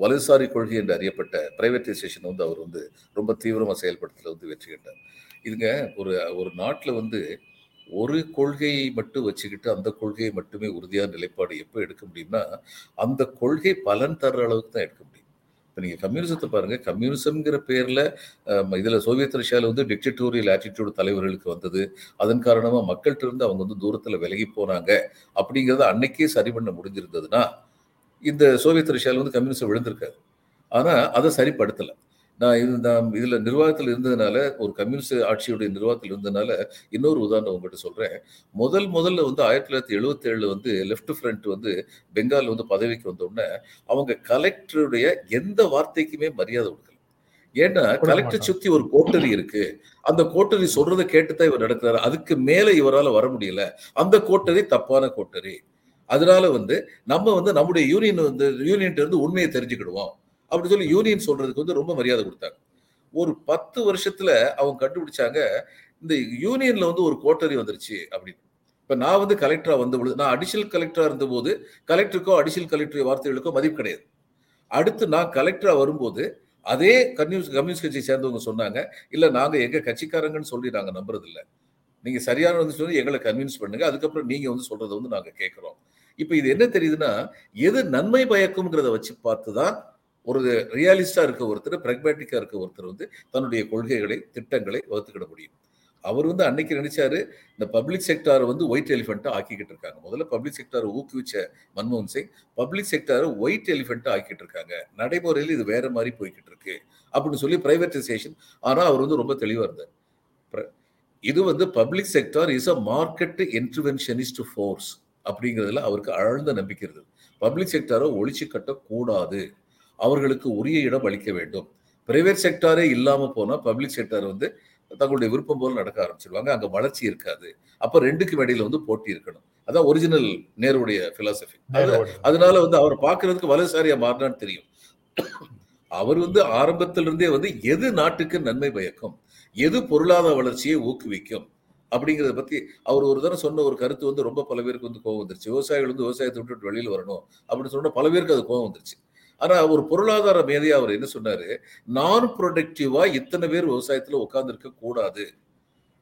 வலதுசாரி கொள்கை என்று அறியப்பட்ட பிரைவேட்டைசேஷன் வந்து அவர் வந்து ரொம்ப தீவிரமாக செயல்படுத்தல வந்து வெற்றி கண்டார். இதுங்க ஒரு ஒரு நாட்டில் வந்து ஒரு கொள்கையை மட்டும் வச்சுக்கிட்டு அந்த கொள்கையை மட்டுமே உறுதியான நிலைப்பாடு எப்போ எடுக்க முடியும்னா அந்த கொள்கை பலன் தர்ற அளவுக்கு தான் எடுக்க முடியும். இப்போ நீங்கள் கம்யூனிசத்தை பாருங்கள் கம்யூனிசம்ங்கிற பேரில் இதில் சோவியத் ரஷ்யாவில் வந்து டிக்டட்டோரியல் ஆட்டிடியூட் தலைவர்களுக்கு வந்தது. அதன் காரணமாக மக்கள்கிட்ட இருந்து அவங்க வந்து தூரத்தில் விலகி போனாங்க. அப்படிங்கிறத அன்னைக்கே சரி பண்ண முடிஞ்சிருந்ததுன்னா இந்த சோவியத் ரஷ்யாவில் வந்து கம்யூனிசம் விழுந்திருக்காது. ஆனால் அதை சரிப்படுத்தலை. நான் இது நான் இதில் நிர்வாகத்தில் இருந்ததுனால ஒரு கம்யூனிஸ்ட் ஆட்சியுடைய நிர்வாகத்தில் இருந்ததுனால இன்னொரு உதாரணம் உங்கள்கிட்ட சொல்கிறேன் முதல் முதல்ல வந்து ஆயிரத்தி தொள்ளாயிரத்தி எழுபத்தேழில் வந்து லெஃப்ட் ஃப்ரண்ட் வந்து பெங்கால் வந்து பதவிக்கு வந்த உடனே அவங்க கலெக்டருடைய எந்த வார்த்தைக்குமே மரியாதை கொடுக்கல. ஏன்னா கலெக்டர். சுத்தி ஒரு கோட்டரி இருக்கு. அந்த கோட்டரி சொல்றதை கேட்டுதான் இவர் நடக்கிறாரு. அதுக்கு மேல இவரால வர முடியல. அந்த கோட்டரி தப்பான கோட்டரி. அதனால வந்து நம்ம வந்து நம்முடைய யூனியன் வந்து யூனியன்ட்ட இருந்து உண்மையை தெரிஞ்சுக்கிடுவோம். அப்படின்னு சொல்லி யூனியன் சொல்றதுக்கு வந்து ரொம்ப மரியாதை கொடுத்தாங்க. ஒரு பத்து வருஷத்துல அவங்க கண்டுபிடிச்சாங்க இந்த யூனியன்ல வந்து ஒரு கோட்டரி வந்துருச்சு அப்படின்னு. இப்ப நான் வந்து கலெக்டரா வந்த பொழுது நான் அடிஷனல் கலெக்டரா இருந்தபோது கலெக்டருக்கோ அடிஷனல் கலெக்டர் வார்த்தைகளுக்கோ மதிப்பு கிடையாது. அடுத்து நான் கலெக்டரா வரும்போது அதே கம்யூனிஸ்ட் கம்யூனிஸ்ட் கட்சியை சேர்ந்தவங்க சொன்னாங்க இல்ல நாங்க எங்க கட்சிக்காரங்கன்னு சொல்லி நாங்க நம்புறது இல்லை. நீங்க சரியான வந்து சொல்லி எங்களை கன்வின்ஸ் பண்ணுங்க. அதுக்கப்புறம் நீங்க வந்து சொல்றதை வந்து நாங்க கேட்கிறோம். இப்ப இது என்ன தெரியுதுன்னா எது நன்மை பயக்கும்ங்கிறத வச்சு பார்த்து தான் ஒரு ரியாலிஸ்டாக இருக்க ஒருத்தர் பிரக்மேட்டிக்காக இருக்க ஒருத்தர் வந்து தன்னுடைய கொள்கைகளை திட்டங்களை வகுத்துக்கிட முடியும். அவர் வந்து அன்னைக்கு நினைச்சாரு இந்த பப்ளிக் செக்டார் வந்து ஒயிட் எலிஃபெண்ட்டாக ஆக்கிக்கிட்டு இருக்காங்க. முதல்ல பப்ளிக் செக்டாரை ஊக்குவிச்ச மன்மோகன் சிங் பப்ளிக் செக்டாரை ஒயிட் எலிஃபெண்ட்டா ஆக்கிட்டு இருக்காங்க. நடைமுறையில் இது வேற மாதிரி போய்கிட்டு இருக்கு அப்படின்னு சொல்லி பிரைவேட்டைசேஷன் ஆனால் அவர் வந்து ரொம்ப தெளிவாக இருந்தார். இது வந்து public sector is a market interventionist force அப்படிங்கிறதுல அவருக்கு ஆழ்ந்த நம்பிக்கை இருந்தது. பப்ளிக் செக்டாரை ஒழிச்சு கட்டக்கூடாது. அவர்களுக்கு உரிய இடம் அளிக்க வேண்டும். பிரைவேட் செக்டாரே இல்லாம போனா பப்ளிக் செக்டார் வந்து தங்களுடைய விருப்பம் போல நடக்க ஆரம்பிச்சிருவாங்க. அங்க வளர்ச்சி இருக்காது. அப்ப ரெண்டுக்கும் இடையில வந்து போட்டி இருக்கணும். அதான் ஒரிஜினல் நேருடைய பிலாசபி. அதனால வந்து அவர் பார்க்கிறதுக்கு வலதுசாரியா மாறினான்னு தெரியும். அவர் வந்து ஆரம்பத்திலிருந்தே வந்து எது நாட்டுக்கு நன்மை பயக்கும் எது பொருளாதார வளர்ச்சியை ஊக்குவிக்கும் அப்படிங்கிறத பத்தி அவர் ஒரு தடவை சொன்ன ஒரு கருத்து வந்து ரொம்ப பல பேருக்கு வந்து கோவம் வந்துருச்சு. விவசாயிகள் வந்து விவசாயத்தை விட்டுட்டு வெளியில் வரணும் அப்படின்னு சொன்னா பல பேருக்கு அது கோவம் வந்துருச்சு. ஆனா ஒரு பொருளாதார மேதையா அவர் என்ன சொன்னாரு? நான் ப்ரொடக்டிவா இத்தனை பேர் விவசாயத்துல உட்கார்ந்துருக்க கூடாது.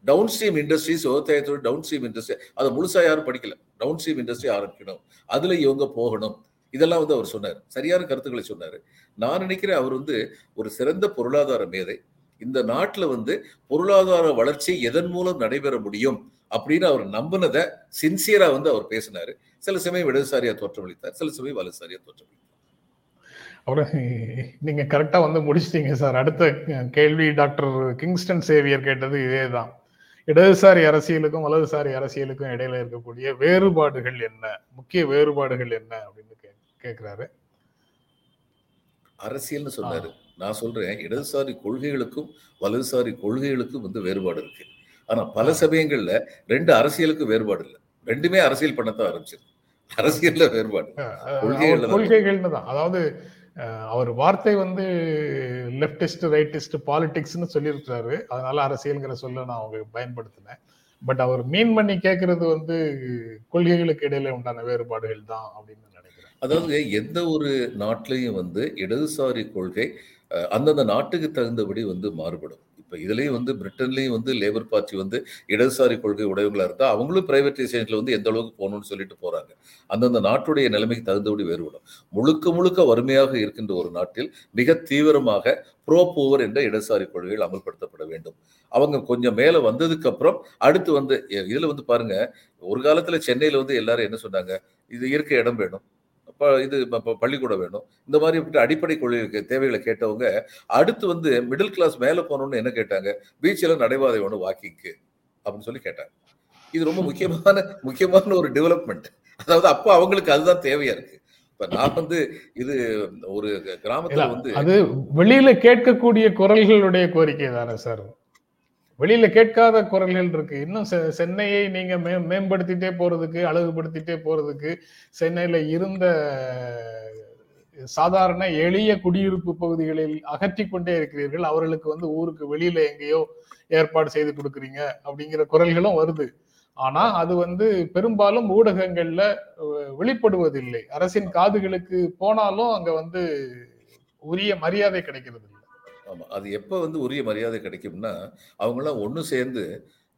டவுன் ஸ்ட்ரீம் இண்டஸ்ட்ரீஸ் விவசாயத்தோட டவுன் ஸ்ட்ரீம் இண்டஸ்ட்ரி அதை முழுசா யாரும் படிக்கல. டவுன் ஸ்ட்ரீம் இண்டஸ்ட்ரி ஆரம்பிக்கணும். அதுல இவங்க போகணும். இதெல்லாம் வந்து அவர் சொன்னார். சரியான கருத்துக்களை சொன்னார். நான் நினைக்கிறேன் அவர் வந்து ஒரு சிறந்த பொருளாதார மேதை. இந்த நாட்டில் வந்து பொருளாதார வளர்ச்சி எதன் மூலம் நடைபெற முடியும் அப்படின்னு அவர் நம்பினதை சின்சியராக வந்து அவர் பேசினாரு. சில சமயம் இடதுசாரியாக தோற்றமளித்தார். சில சமயம் வலதுசாரியாக தோற்றமளித்தார். அப்புறம் நீங்க கரெக்டா வந்து முடிச்சிட்டீங்க சார். அடுத்த கேள்வி டாக்டர் கிங்ஸ்டன் சேவியர் கேட்டது இதேதான். இடதுசாரி அரசியலுக்கும் வலதுசாரி அரசியலுக்கும் இடையில இருக்கக்கூடிய வேறுபாடுகள் என்ன? முக்கிய வேறுபாடுகள் என்ன? அப்படின்னு கே- கேக்குறாரு. அரசியல்னு சொன்னாரு. நான் சொல்றேன் இடதுசாரி கொள்கைகளுக்கும் வலதுசாரி கொள்கைகளுக்கும் வந்து வேறுபாடு இருக்கு. ஆனா பல சமயங்கள்ல ரெண்டு அரசியலுக்கும் வேறுபாடு இல்லை. ரெண்டுமே அரசியல் பண்ணத்தான் ஆரம்பிச்சிருக்கு. அரசியல்ல வேறுபாடு. தான். தான். அதாவது அவர் வார்த்தை வந்து லெப்டிஸ்ட் ரைட்டிஸ்ட் பாலிடிக்ஸ்னு சொல்லியிருக்காரு அதனால அரசியல்ங்கிற சொல்ல நான் அவங்க பயன்படுத்தினேன். பட் அவர் மீன் பண்ணி கேட்கறது வந்து கொள்கைகளுக்கு இடையில உண்டான வேறுபாடுகள் தான் அப்படின்னு நினைக்கிறேன். அதாவது எந்த ஒரு நாட்டிலையும் வந்து இடதுசாரி கொள்கை அந்தந்த நாட்டுக்கு தகுந்தபடி வந்து மாறுபடும். இப்போ இதுலேயும் வந்து பிரிட்டன்லேயும் வந்து லேபர் பார்ட்டி வந்து இடதுசாரி கொள்கை உடையவங்களாக இருந்தால் அவங்களும் பிரைவேட்டைசேஷனில் வந்து எந்த அளவுக்கு போகணும்னு சொல்லிட்டு போகிறாங்க அந்தந்த நாட்டுடைய நிலைமைக்கு தகுந்தபடி வேறுபடும். முழுக்க முழுக்க வறுமையாக இருக்கின்ற ஒரு நாட்டில் மிக தீவிரமாக ப்ரோ போவர் என்ற இடதுசாரி கொள்கைகள் அமல்படுத்தப்பட வேண்டும். அவங்க கொஞ்சம் மேலே வந்ததுக்கு அப்புறம் அடுத்து வந்து இதில் வந்து பாருங்க ஒரு காலத்தில் சென்னையில் வந்து எல்லாரும் என்ன சொன்னாங்க இது இருக்க இடம் வேணும். இது பள்ளிக்கூடம் வேணும். இந்த மாதிரி அடிப்படை கொள்கை தேவைகளை கேட்டவங்க அடுத்து வந்து மிடில் கிளாஸ் மேல போகணும்னு என்ன கேட்டாங்க? பீச்சில் நடைபாதை ஒன்று வாக்கிங்க்கு அப்படின்னு சொல்லி கேட்டாங்க. இது ரொம்ப முக்கியமான முக்கியமான ஒரு டெவலப்மெண்ட் அதாவது அப்போ அவங்களுக்கு அதுதான் தேவையா இருக்கு. இப்ப நான் வந்து இது ஒரு கிராமத்துல வந்து அது வெளியில கேட்கக்கூடிய குரல்களுடைய கோரிக்கை தானே சார்? வெளியில கேட்காத குரல்கள் இருக்கு. இன்னும் செ- சென்னையை நீங்க மே மேம்படுத்திட்டே போறதுக்கு அழகுபடுத்திட்டே போறதுக்கு சென்னையில இருந்த சாதாரண எளிய குடியிருப்பு பகுதிகளில் அகற்றி கொண்டே இருக்கிறீர்கள். அவர்களுக்கு வந்து ஊருக்கு வெளியில எங்கேயோ ஏற்பாடு செய்து கொடுக்குறீங்க அப்படிங்கிற குரல்களும் வருது. ஆனா அது வந்து பெரும்பாலும் ஊடகங்கள்ல வெளிப்படுவதில்லை. அரசின் காதுகளுக்கு போனாலும் அங்க வந்து உரிய மரியாதை கிடைக்கிறது இல்லை ஆமா. அது எப்போ வந்து உரிய மரியாதை கிடைக்கும்னா அவங்கெல்லாம் ஒன்று சேர்ந்து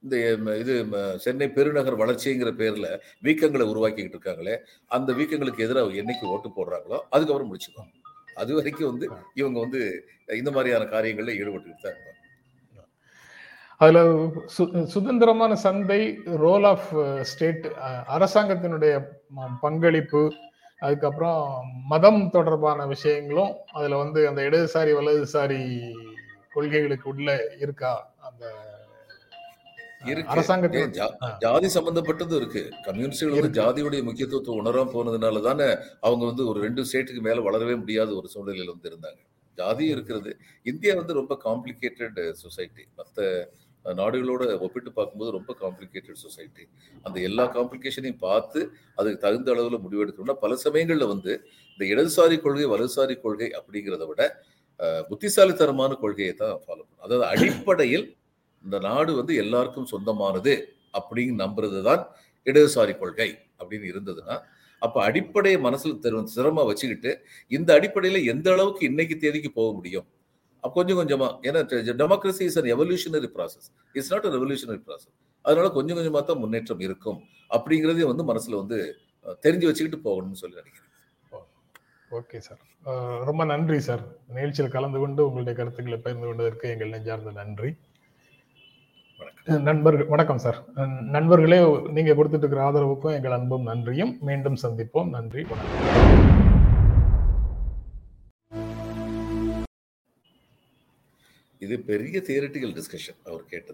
இந்த இது சென்னை பெருநகர் வளர்ச்சிங்கிற பேர்ல வீக்கங்களை உருவாக்கிக்கிட்டு இருக்காங்களே அந்த வீக்கங்களுக்கு எதிராக என்னைக்கு ஓட்டு போடுறாங்களோ அதுக்கப்புறம் முடிச்சுக்குவாங்க. அது வரைக்கும் வந்து இவங்க வந்து இந்த மாதிரியான காரியங்கள்ல ஈடுபட்டுக்கிட்டு தான் இருப்பாங்க அதுல சு- சுதந்திரமான சந்தை ரோல் ஆஃப் ஸ்டேட் அரசாங்கத்தினுடைய பங்களிப்பு அதுக்கப்புறம் மதம் தொடர்பான விஷயங்களும் அதுல வந்து அந்த இடதுசாரி வலதுசாரி கொள்கைகளுக்கு உள்ள இருக்கா? அந்த ஆ. ஜாதி சம்பந்தப்பட்டதும் இருக்கு. கம்யூனிஸ்டுகள் வந்து. ஜாதியுடைய முக்கியத்துவத்தை உணராம போனதுனால தானே அவங்க வந்து ஒரு ரெண்டு ஸ்டேட்டுக்கு மேல வளரவே முடியாத ஒரு சூழ்நிலையில வந்து இருந்தாங்க. ஜாதியும் இருக்கிறது. இந்தியா வந்து ரொம்ப காம்ப்ளிகேட்டட் சொசைட்டி. மற்ற நாடுகளோட ஒப்பிட்டு பார்க்கும்போது ரொம்ப காம்ப்ளிகேட்டட் சொசைட்டி அந்த எல்லா காம்ப்ளிகேஷனையும் பார்த்து அதுக்கு தகுந்த அளவில் முடிவெடுக்கணும்னா பல சமயங்களில் வந்து இந்த இடதுசாரி கொள்கை வலதுசாரி கொள்கை அப்படிங்கிறத விட புத்திசாலித்தனமான கொள்கையை தான் ஃபாலோ பண்ணும் அதாவது அடிப்படையில் இந்த நாடு வந்து எல்லாருக்கும் சொந்தமானது அப்படின்னு நம்புறது தான் இடதுசாரி கொள்கை அப்படின்னு இருந்ததுன்னா அப்போ அடிப்படையை மனசில் தெரு சிரமமா வச்சுக்கிட்டு இந்த அடிப்படையில் எந்த அளவுக்கு இன்னைக்கு தேதிக்கு போக முடியும்? கொஞ்சம் கொஞ்சமா ஏன்னா democracy is an evolutionary process it's not a revolutionary process அதனால கொஞ்சம் கொஞ்சமா தான் முன்னேற்றம் இருக்கும். அப்படிங்கிறதையும் வந்து மனசுல வந்து தெரிஞ்சு வச்சுக்கிட்டு போகணும்னு சொல்லி நினைக்கிறேன். Okay sir. ரொம்ப நன்றி சார். நிகழ்ச்சியில் கலந்து கொண்டு உங்களுடைய கருத்துக்களை பகிர்ந்து கொண்டதற்கு எங்கள் நெஞ்சார்ந்த நன்றி. வணக்கம். நண்பர்கள் வணக்கம் சார். நண்பர்களே நீங்க கொடுத்துட்டு இருக்கிற ஆதரவுக்கும் எங்கள் அன்பும் நன்றியும். மீண்டும் சந்திப்போம். நன்றி வணக்கம். இது பெரிய தியரிட்டிக்கல் டிஸ்கஷன் அவர் கேட்டது.